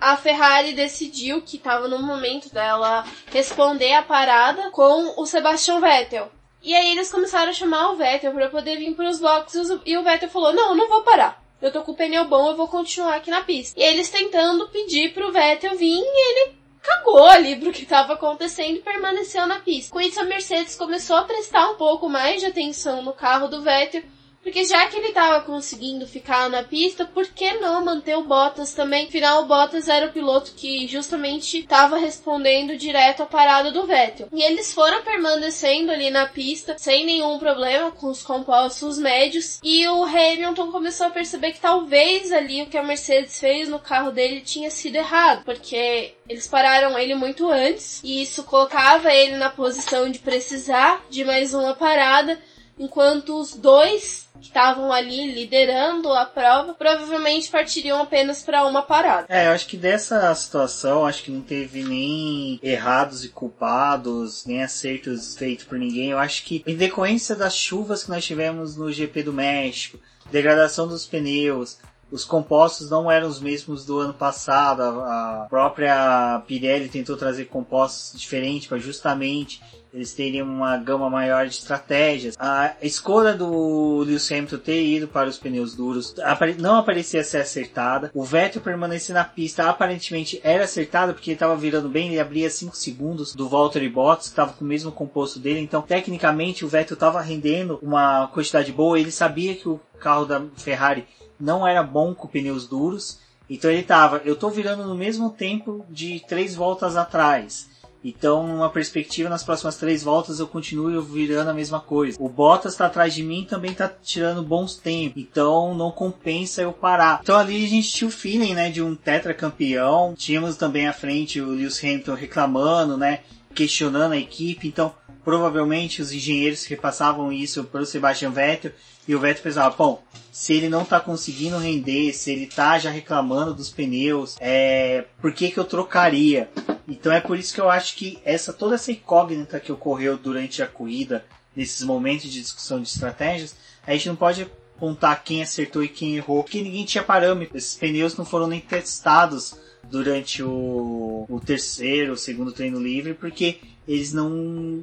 a Ferrari decidiu que estava no momento dela responder a parada com o Sebastian Vettel. E aí eles começaram a chamar o Vettel para poder vir para os boxes e o Vettel falou: "Não, não vou parar eu tô com o pneu bom, eu vou continuar aqui na pista. E eles tentando pedir pro Vettel vir e ele cagou ali pro que estava acontecendo e permaneceu na pista. Com isso, a Mercedes começou a prestar um pouco mais de atenção no carro do Vettel porque já que ele estava conseguindo ficar na pista, por que não manter o Bottas também? Afinal, o Bottas era o piloto que justamente estava respondendo direto à parada do Vettel. E eles foram permanecendo ali na pista sem nenhum problema com os compostos médios. E o Hamilton começou a perceber que talvez ali o que a Mercedes fez no carro dele tinha sido errado, porque eles pararam ele muito antes e isso colocava ele na posição de precisar de mais uma parada enquanto os dois que estavam ali liderando a prova provavelmente partiriam apenas para uma parada. É, eu acho que dessa situação, acho que não teve nem errados e culpados, nem acertos feitos por ninguém. Eu acho que em decorrência das chuvas que nós tivemos no GP do México, degradação dos pneus, os compostos não eram os mesmos do ano passado. A, própria Pirelli tentou trazer compostos diferentes para justamente eles teriam uma gama maior de estratégias. A escolha do Lewis Hamilton ter ido para os pneus duros não aparecia ser acertada. O Vettel permanecer na pista aparentemente era acertado porque ele estava virando bem, ele abria 5 segundos do Valtteri Bottas, que estava com o mesmo composto dele. Então, tecnicamente, o Vettel estava rendendo uma quantidade boa. Ele sabia que o carro da Ferrari não era bom com pneus duros. Então ele estava, eu estou virando no mesmo tempo de três voltas atrás. Então, uma perspectiva nas próximas três voltas eu continuo virando a mesma coisa. O Bottas está atrás de mim também está tirando bons tempos. Então, não compensa eu parar. Então, ali a gente tinha o feeling, né, de um tetracampeão. Tínhamos também à frente o Lewis Hamilton reclamando, né, questionando a equipe. Então, provavelmente os engenheiros repassavam isso para o Sebastian Vettel e o Vettel pensava, bom, se ele não está conseguindo render, se ele está já reclamando dos pneus, é, por que que eu trocaria? Então é por isso que eu acho que essa toda essa incógnita que ocorreu durante a corrida, nesses momentos de discussão de estratégias, a gente não pode apontar quem acertou e quem errou, porque ninguém tinha parâmetro. Esses pneus não foram nem testados durante o, o terceiro, o segundo treino livre, porque eles não,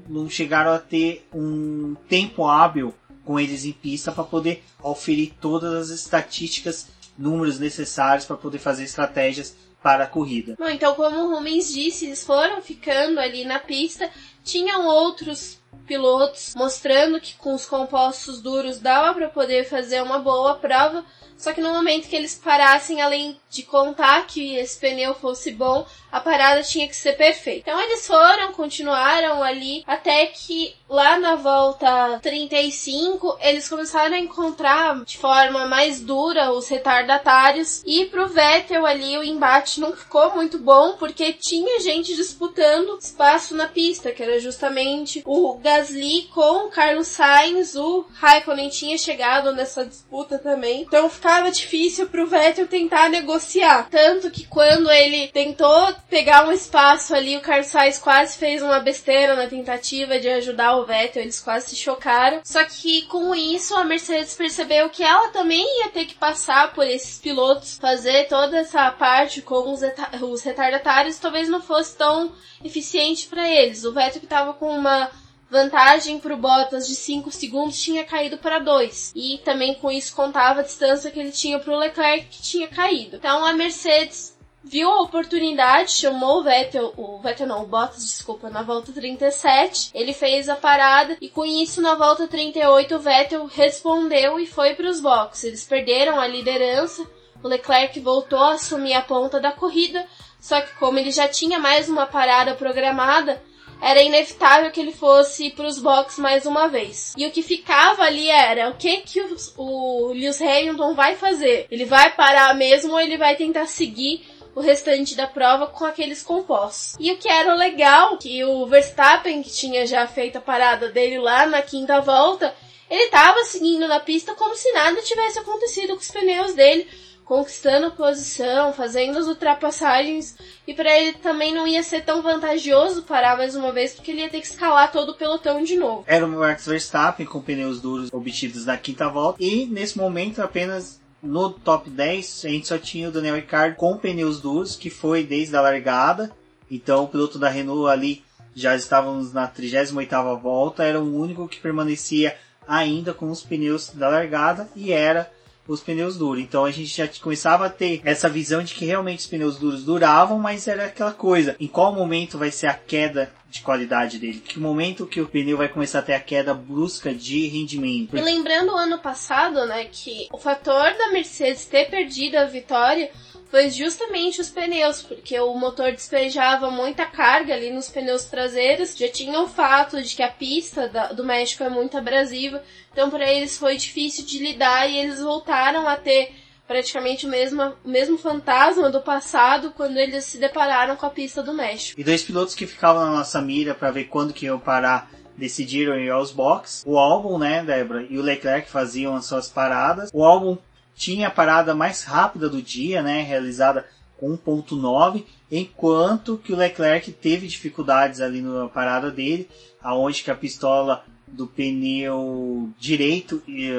não chegaram a ter um tempo hábil com eles em pista para poder oferir todas as estatísticas, números necessários para poder fazer estratégias para a corrida. Bom, então como o Rumens disse, eles foram ficando ali na pista, tinham outros pilotos mostrando que com os compostos duros dava para poder fazer uma boa prova, só que no momento que eles parassem, além de contar que esse pneu fosse bom, a parada tinha que ser perfeita. Então eles foram, continuaram ali, até que lá na volta 35, eles começaram a encontrar de forma mais dura os retardatários. E pro Vettel ali o embate não ficou muito bom, porque tinha gente disputando espaço na pista, que era justamente o Gasly com o Carlos Sainz, o Raikkonen tinha chegado nessa disputa também. Então ficava difícil pro Vettel tentar negociar. Tanto que quando ele tentou pegar um espaço ali, o Carlos Sainz quase fez uma besteira na tentativa de ajudar o Vettel, eles quase se chocaram. Só que com isso a Mercedes percebeu que ela também ia ter que passar por esses pilotos, fazer toda essa parte com os, os retardatários, talvez não fosse tão eficiente para eles. O Vettel que estava com uma vantagem para o Bottas de 5 segundos tinha caído para 2. E também com isso contava a distância que ele tinha para o Leclerc que tinha caído. Então a Mercedes viu a oportunidade, chamou o Vettel, o Vettel não, o Bottas, desculpa, na volta 37. Ele fez a parada e com isso na volta 38 o Vettel respondeu e foi para os boxes. Eles perderam a liderança. O Leclerc voltou a assumir a ponta da corrida, só que como ele já tinha mais uma parada programada, era inevitável que ele fosse para os boxes mais uma vez. E o que ficava ali era o que que o, o Lewis Hamilton vai fazer? Ele vai parar mesmo ou ele vai tentar seguir o restante da prova com aqueles compostos. E o que era legal, que o Verstappen, que tinha já feito a parada dele lá na quinta volta, ele estava seguindo na pista como se nada tivesse acontecido com os pneus dele conquistando posição, fazendo as ultrapassagens, e para ele também não ia ser tão vantajoso parar mais uma vez, porque ele ia ter que escalar todo o pelotão de novo. Era o Max Verstappen com pneus duros obtidos na quinta volta, e nesse momento apenas no top 10 a gente só tinha o Daniel Ricciardo com pneus duros, que foi desde a largada, então o piloto da Renault ali já estávamos na 38ª volta, era o único que permanecia ainda com os pneus da largada e era os pneus duros. Então a gente já começava a ter essa visão de que realmente os pneus duros duravam, mas era aquela coisa. Em qual momento vai ser a queda de qualidade dele? Que momento que o pneu vai começar a ter a queda brusca de rendimento? E lembrando o ano passado, né, que o fator da Mercedes ter perdido a vitória foi justamente os pneus, porque o motor despejava muita carga ali nos pneus traseiros. Já tinha o fato de que a pista do México é muito abrasiva, então para eles foi difícil de lidar e eles voltaram a ter praticamente o mesmo, o mesmo fantasma do passado quando eles se depararam com a pista do México. E dois pilotos que ficavam na nossa mira para ver quando que iam parar decidiram ir aos boxes. O álbum, né, Débora, e o Leclerc faziam as suas paradas. O álbum tinha a parada mais rápida do dia, né, realizada com 1.9, enquanto que o Leclerc teve dificuldades ali na parada dele, aonde que a pistola do pneu direito e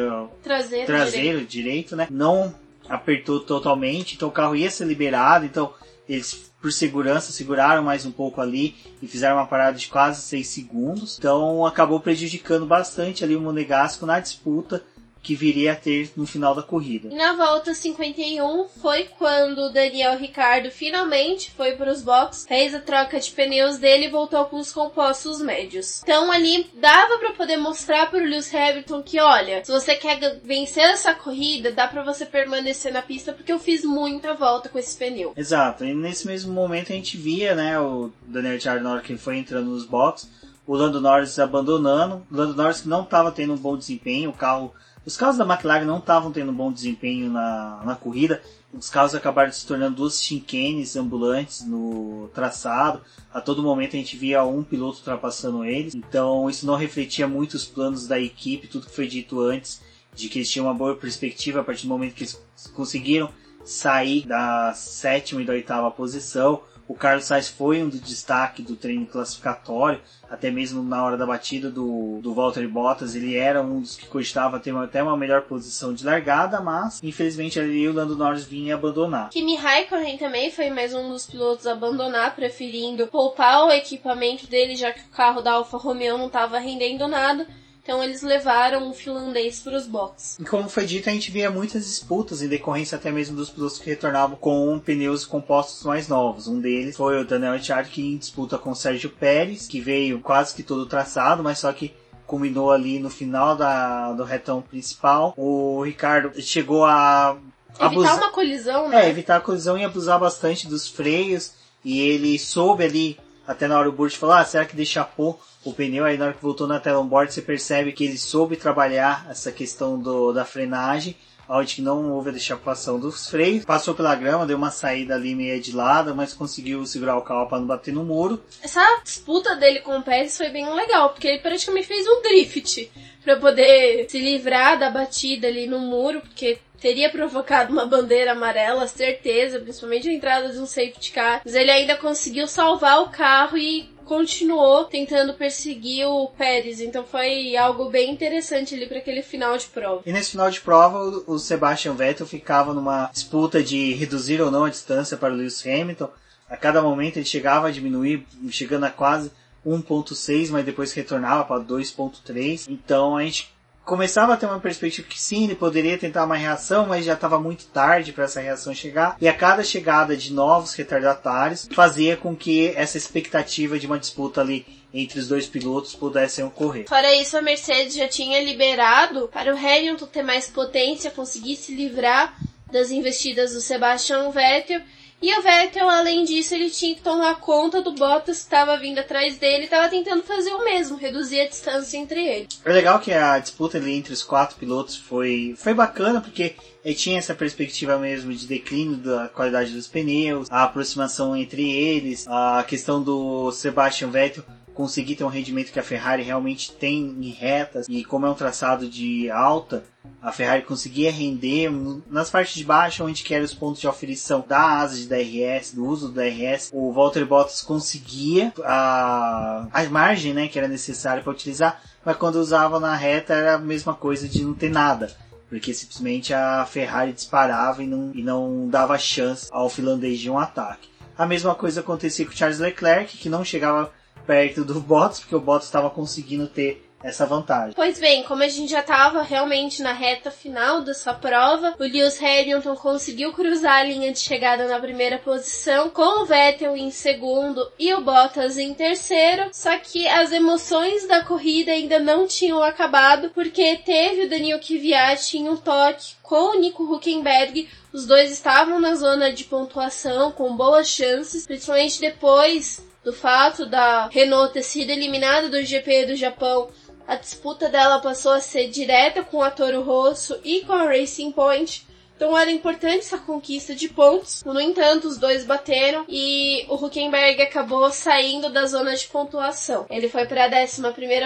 traseiro, traseiro direito. direito, né, não apertou totalmente, então o carro ia ser liberado, então eles por segurança seguraram mais um pouco ali e fizeram uma parada de quase 6 segundos, então acabou prejudicando bastante ali o Monegasco na disputa que viria a ter no final da corrida. E na volta 51 foi quando o Daniel Ricardo finalmente foi para os boxes, fez a troca de pneus dele e voltou com os compostos médios. Então ali dava para poder mostrar para o Lewis Hamilton que, olha, se você quer vencer essa corrida, dá para você permanecer na pista porque eu fiz muita volta com esse pneu. Exato. E nesse mesmo momento a gente via, né, o Daniel Ricciardo na hora que ele foi entrando nos boxes, o Lando Norris abandonando, o Lando Norris que não estava tendo um bom desempenho, o carro os carros da McLaren não estavam tendo um bom desempenho na, na corrida. Os carros acabaram se tornando duas chinquenes ambulantes no traçado. A todo momento a gente via um piloto ultrapassando eles. Então isso não refletia muito os planos da equipe, tudo que foi dito antes, de que eles tinham uma boa perspectiva a partir do momento que eles conseguiram sair da sétima e da oitava posição. O Carlos Sainz foi um destaque do treino classificatório, até mesmo na hora da batida do, do Valtteri Bottas, ele era um dos que cogitava ter uma, até uma melhor posição de largada, mas infelizmente ali o Lando Norris vinha abandonar. Kimi Raikkonen também foi mais um dos pilotos a abandonar, preferindo poupar o equipamento dele, já que o carro da Alfa Romeo não estava rendendo nada. Então eles levaram o finlandês para os boxes. E como foi dito, a gente via muitas disputas em decorrência até mesmo dos pilotos que retornavam com pneus compostos mais novos. Um deles foi o Daniel Ricciardo que em disputa com o Sérgio Pérez, que veio quase que todo traçado, mas só que culminou ali no final da, do retão principal. O Ricardo chegou a evitar uma colisão, né? É, evitar a colisão e abusar bastante dos freios. E ele soube ali, até na hora o Burt falou, ah, será que deixar pouco? O pneu, aí na hora que voltou na tela on-board você percebe que ele soube trabalhar essa questão do, da frenagem, onde não houve a deixapação dos freios, passou pela grama, deu uma saída ali meio de lado, mas conseguiu segurar o carro para não bater no muro. Essa disputa dele com o Pérez foi bem legal, porque ele praticamente fez um drift para poder se livrar da batida ali no muro, porque teria provocado uma bandeira amarela, certeza, principalmente a entrada de um safety car. Mas ele ainda conseguiu salvar o carro e continuou tentando perseguir o Pérez. Então foi algo bem interessante ali para aquele final de prova. E nesse final de prova, o Sebastian Vettel ficava numa disputa de reduzir ou não a distância para o Lewis Hamilton. A cada momento ele chegava a diminuir, chegando a quase 1.6, mas depois retornava para 2.3. Então a gente começava a ter uma perspectiva que sim, ele poderia tentar uma reação, mas já estava muito tarde para essa reação chegar. E a cada chegada de novos retardatários fazia com que essa expectativa de uma disputa ali entre os dois pilotos pudessem ocorrer. Fora isso, a Mercedes já tinha liberado para o Hamilton ter mais potência, conseguir se livrar das investidas do Sebastian Vettel e o Vettel, além disso, ele tinha que tomar conta do Bottas que estava vindo atrás dele e estava tentando fazer o mesmo, reduzir a distância entre eles. É legal que a disputa ali entre os quatro pilotos foi, foi bacana, porque ele tinha essa perspectiva mesmo de declínio da qualidade dos pneus, a aproximação entre eles, a questão do Sebastian Vettel conseguir ter um rendimento que a Ferrari realmente tem em retas e como é um traçado de alta, a Ferrari conseguia render nas partes de baixo, onde que eram os pontos de aferição da asa de DRS, do uso do DRS, o Valtteri Bottas conseguia a, a margem né, que era necessária para utilizar, mas quando usava na reta era a mesma coisa de não ter nada. Porque simplesmente a Ferrari disparava e não, e não dava chance ao finlandês de um ataque. A mesma coisa acontecia com Charles Leclerc, que não chegava perto do Bottas, porque o Bottas estava conseguindo ter essa vantagem. Pois bem, como a gente já estava realmente na reta final dessa prova, o Lewis Hamilton conseguiu cruzar a linha de chegada na primeira posição, com o Vettel em segundo e o Bottas em terceiro. Só que as emoções da corrida ainda não tinham acabado, porque teve o Daniel Kvyat em um toque com o Nico Huckenberg. Os dois estavam na zona de pontuação com boas chances, principalmente depois do fato da Renault ter sido eliminada do GP do Japão, a disputa dela passou a ser direta com a Toro Rosso e com a Racing Point. Então era importante essa conquista de pontos. No entanto, os dois bateram e o Huckenberg acabou saindo da zona de pontuação. Ele foi para a 11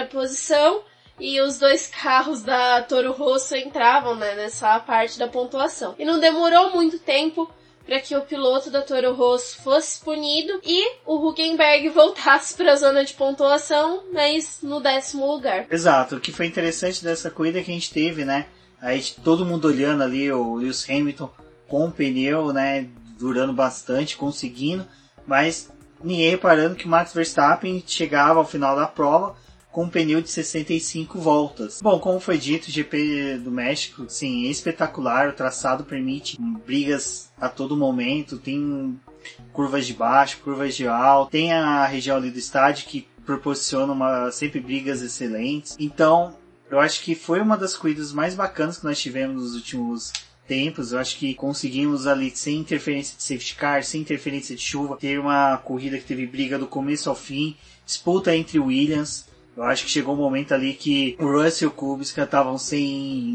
posição e os dois carros da Toro Rosso entravam né, nessa parte da pontuação. E não demorou muito tempo para que o piloto da Toro Rosso fosse punido e o Huckenberg voltasse para a zona de pontuação, mas no décimo lugar. Exato. O que foi interessante dessa corrida é que a gente teve, né? Aí todo mundo olhando ali o Lewis Hamilton com o pneu, né, durando bastante, conseguindo, mas ninguém reparando que Max Verstappen chegava ao final da prova com um pneu de 65 voltas. Bom, como foi dito, o GP do México, sim, é espetacular, o traçado permite brigas a todo momento, tem curvas de baixo, curvas de alto, tem a região ali do estádio que proporciona uma, sempre brigas excelentes. Então, eu acho que foi uma das corridas mais bacanas que nós tivemos nos últimos tempos. Eu acho que conseguimos ali, sem interferência de safety car, sem interferência de chuva, ter uma corrida que teve briga do começo ao fim, disputa entre Williams. Eu acho que chegou um momento ali que o Russell e o Kubica estavam sem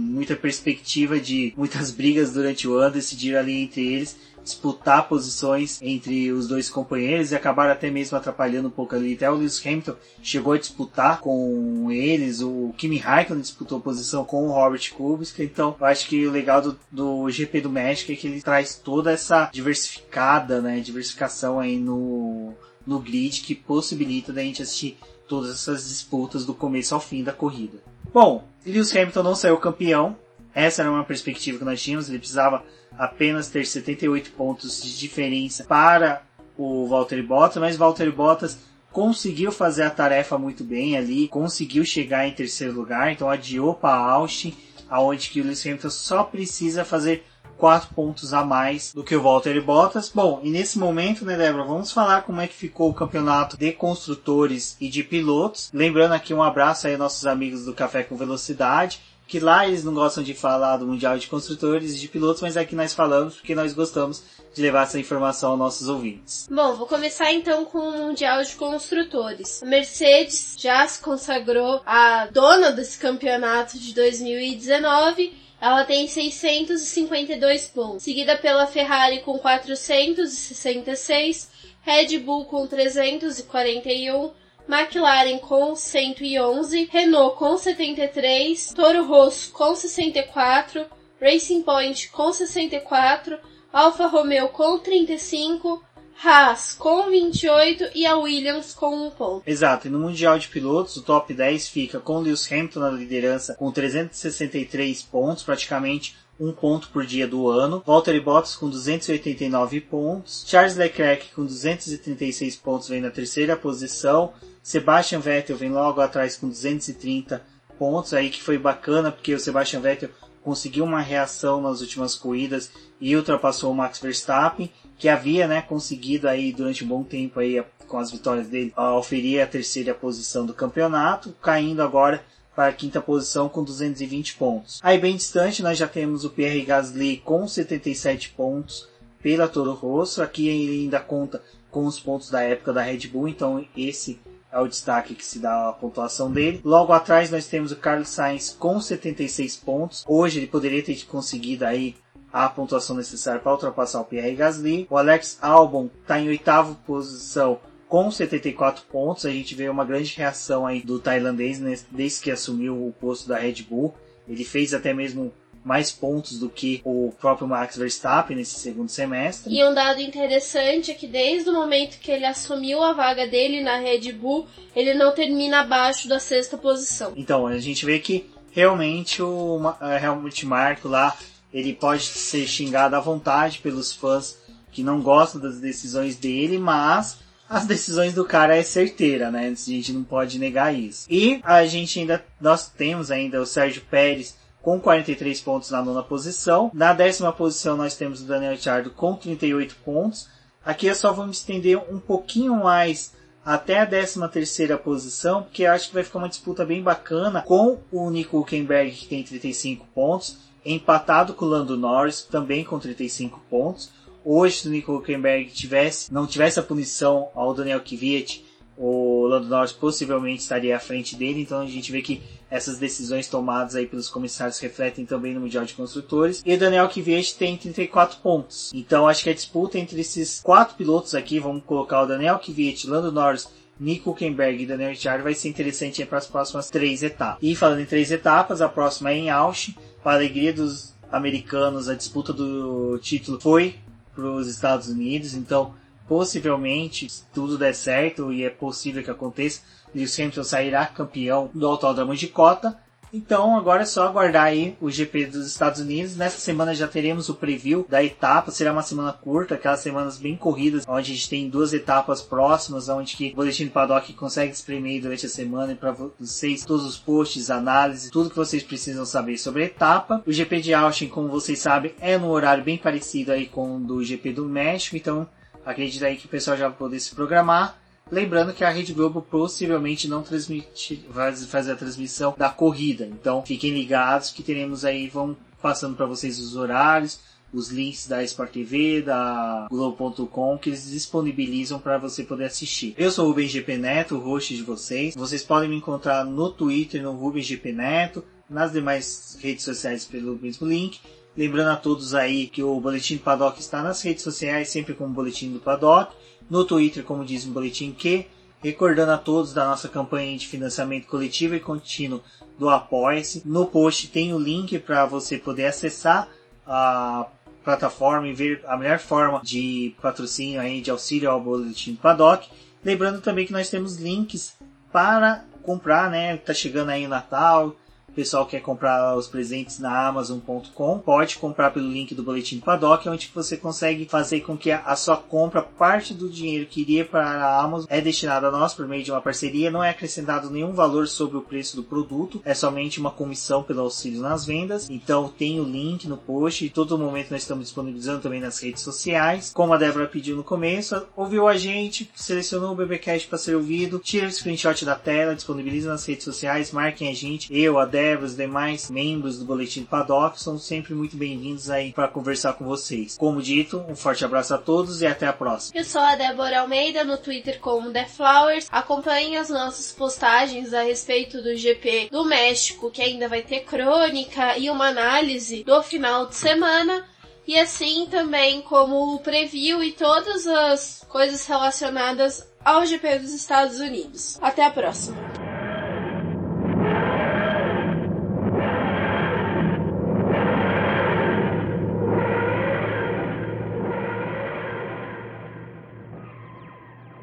muita perspectiva de muitas brigas durante o ano, decidiram ali entre eles disputar posições entre os dois companheiros e acabaram até mesmo atrapalhando um pouco ali. Até o Lewis Hamilton chegou a disputar com eles, o Kimi Raikkonen disputou posição com o Robert Kubica, então eu acho que o legal do, do GP do México é que ele traz toda essa diversificada, né, diversificação aí no, no grid que possibilita da gente assistir todas essas disputas do começo ao fim da corrida. Bom, Lewis Hamilton não saiu campeão, essa era uma perspectiva que nós tínhamos, ele precisava apenas ter 78 pontos de diferença para o Valtteri Bottas, mas Valtteri Bottas conseguiu fazer a tarefa muito bem ali, conseguiu chegar em terceiro lugar, então adiou para Austin, aonde que o Lewis Hamilton só precisa fazer quatro pontos a mais do que o Valtteri Bottas. Bom, e nesse momento, né, Débora, vamos falar como é que ficou o campeonato de construtores e de pilotos. Lembrando aqui um abraço aí aos nossos amigos do Café com Velocidade que lá eles não gostam de falar do Mundial de Construtores e de Pilotos, mas aqui nós falamos porque nós gostamos de levar essa informação aos nossos ouvintes. Bom, vou começar então com o Mundial de Construtores. A Mercedes já se consagrou a dona desse campeonato de 2019. Ela tem 652 pontos, seguida pela Ferrari com 466, Red Bull com 341, McLaren com 111, Renault com 73, Toro Rosso com 64, Racing Point com 64, Alfa Romeo com 35, Haas com 28 e a Williams com 1 ponto. Exato, e no Mundial de Pilotos o top 10 fica com Lewis Hamilton na liderança com 363 pontos, praticamente um ponto por dia do ano. Valtteri Bottas com 289 pontos. Charles Leclerc com 236 pontos vem na terceira posição. Sebastian Vettel vem logo atrás com 230 pontos aí que foi bacana porque o Sebastian Vettel conseguiu uma reação nas últimas corridas e ultrapassou o Max Verstappen que havia né, conseguido aí durante um bom tempo aí com as vitórias dele oferir a terceira posição do campeonato, caindo agora para a quinta posição com 220 pontos. Aí bem distante nós já temos o Pierre Gasly com 77 pontos pela Toro Rosso. Aqui ele ainda conta com os pontos da época da Red Bull, então esse é o destaque que se dá a pontuação dele. Logo atrás nós temos o Carlos Sainz com 76 pontos. Hoje ele poderia ter conseguido aí a pontuação necessária para ultrapassar o Pierre Gasly. O Alex Albon está em oitava posição com 74 pontos. A gente vê uma grande reação aí do tailandês desde que assumiu o posto da Red Bull. Ele fez até mesmo mais pontos do que o próprio Max Verstappen nesse segundo semestre. E um dado interessante é que desde o momento que ele assumiu a vaga dele na Red Bull, ele não termina abaixo da sexta posição. Então, a gente vê que realmente o Helmut Marko lá, ele pode ser xingado à vontade pelos fãs que não gostam das decisões dele, mas as decisões do cara é certeira, né? A gente não pode negar isso. E a gente ainda, nós temos ainda o Sérgio Pérez com 43 pontos na nona posição. Na décima posição nós temos o Daniel Ricciardo com 38 pontos. Aqui é só vamos estender um pouquinho mais até a 13 terceira posição, porque eu acho que vai ficar uma disputa bem bacana com o Nico Huckenberg que tem 35 pontos, empatado com o Lando Norris também com 35 pontos. Hoje se o Nico Huckenberg tivesse, não tivesse a punição ao Daniel Kvyat, o Lando Norris possivelmente estaria à frente dele, então a gente vê que essas decisões tomadas aí pelos comissários refletem também no Mundial de Construtores. E o Daniel Kvyat tem 34 pontos. Então acho que a disputa entre esses quatro pilotos aqui, vamos colocar o Daniel Kvyat, Lando Norris, Nico Huckenberg e Daniel Ricciardo vai ser interessante para as próximas três etapas. E falando em três etapas, a próxima é em Austin. Para a alegria dos americanos, a disputa do título foi para os Estados Unidos, então possivelmente, se tudo der certo e é possível que aconteça, Lewis Hamilton sairá campeão do Autódromo de Cota. Então agora é só aguardar aí o GP dos Estados Unidos. Nessa semana já teremos o preview da etapa. Será uma semana curta, aquelas semanas bem corridas, onde a gente tem duas etapas próximas, onde que o Boletim do Paddock consegue exprimir durante a semana para vocês todos os posts, análises, tudo que vocês precisam saber sobre a etapa. O GP de Austin, como vocês sabem, é no horário bem parecido aí com o do GP do México, então acredito aí que o pessoal já vai poder se programar. Lembrando que a Rede Globo possivelmente não transmite, vai fazer a transmissão da corrida. Então fiquem ligados que teremos aí, vão passando para vocês os horários, os links da Sport TV, da Globo.com, que eles disponibilizam para você poder assistir. Eu sou o Rubem GP Neto, o host de vocês. Vocês podem me encontrar no Twitter, no Rubem GP Neto, nas demais redes sociais pelo mesmo link. Lembrando a todos aí que o Boletim do Paddock está nas redes sociais, sempre como Boletim do Paddock no Twitter, como diz o Boletim Q, recordando a todos da nossa campanha de financiamento coletivo e contínuo do Apoia-se. No post tem o link para você poder acessar a plataforma e ver a melhor forma de patrocínio aí, de auxílio ao Boletim Paddock. Lembrando também que nós temos links para comprar, né? Tá chegando aí o Natal, o pessoal quer comprar os presentes na Amazon.com, pode comprar pelo link do Boletim Paddock, onde você consegue fazer com que a, sua compra, parte do dinheiro que iria para a Amazon, é destinado a nós por meio de uma parceria, não é acrescentado nenhum valor sobre o preço do produto, é somente uma comissão pelo auxílio nas vendas. Então tem o link no post e todo momento nós estamos disponibilizando também nas redes sociais. Como a Débora pediu no começo, ouviu a gente, selecionou o BBcast para ser ouvido, tira o screenshot da tela, disponibiliza nas redes sociais, marquem a gente, eu, a Débora, Os demais membros do Boletim Paddock são sempre muito bem-vindos aí para conversar com vocês. Como dito, um forte abraço a todos e até a próxima. Eu sou a Débora Almeida, no Twitter como The Flowers. Acompanhe as nossas postagens a respeito do GP do México, que ainda vai ter crônica e uma análise do final de semana. E assim também como o preview e todas as coisas relacionadas ao GP dos Estados Unidos. Até a próxima!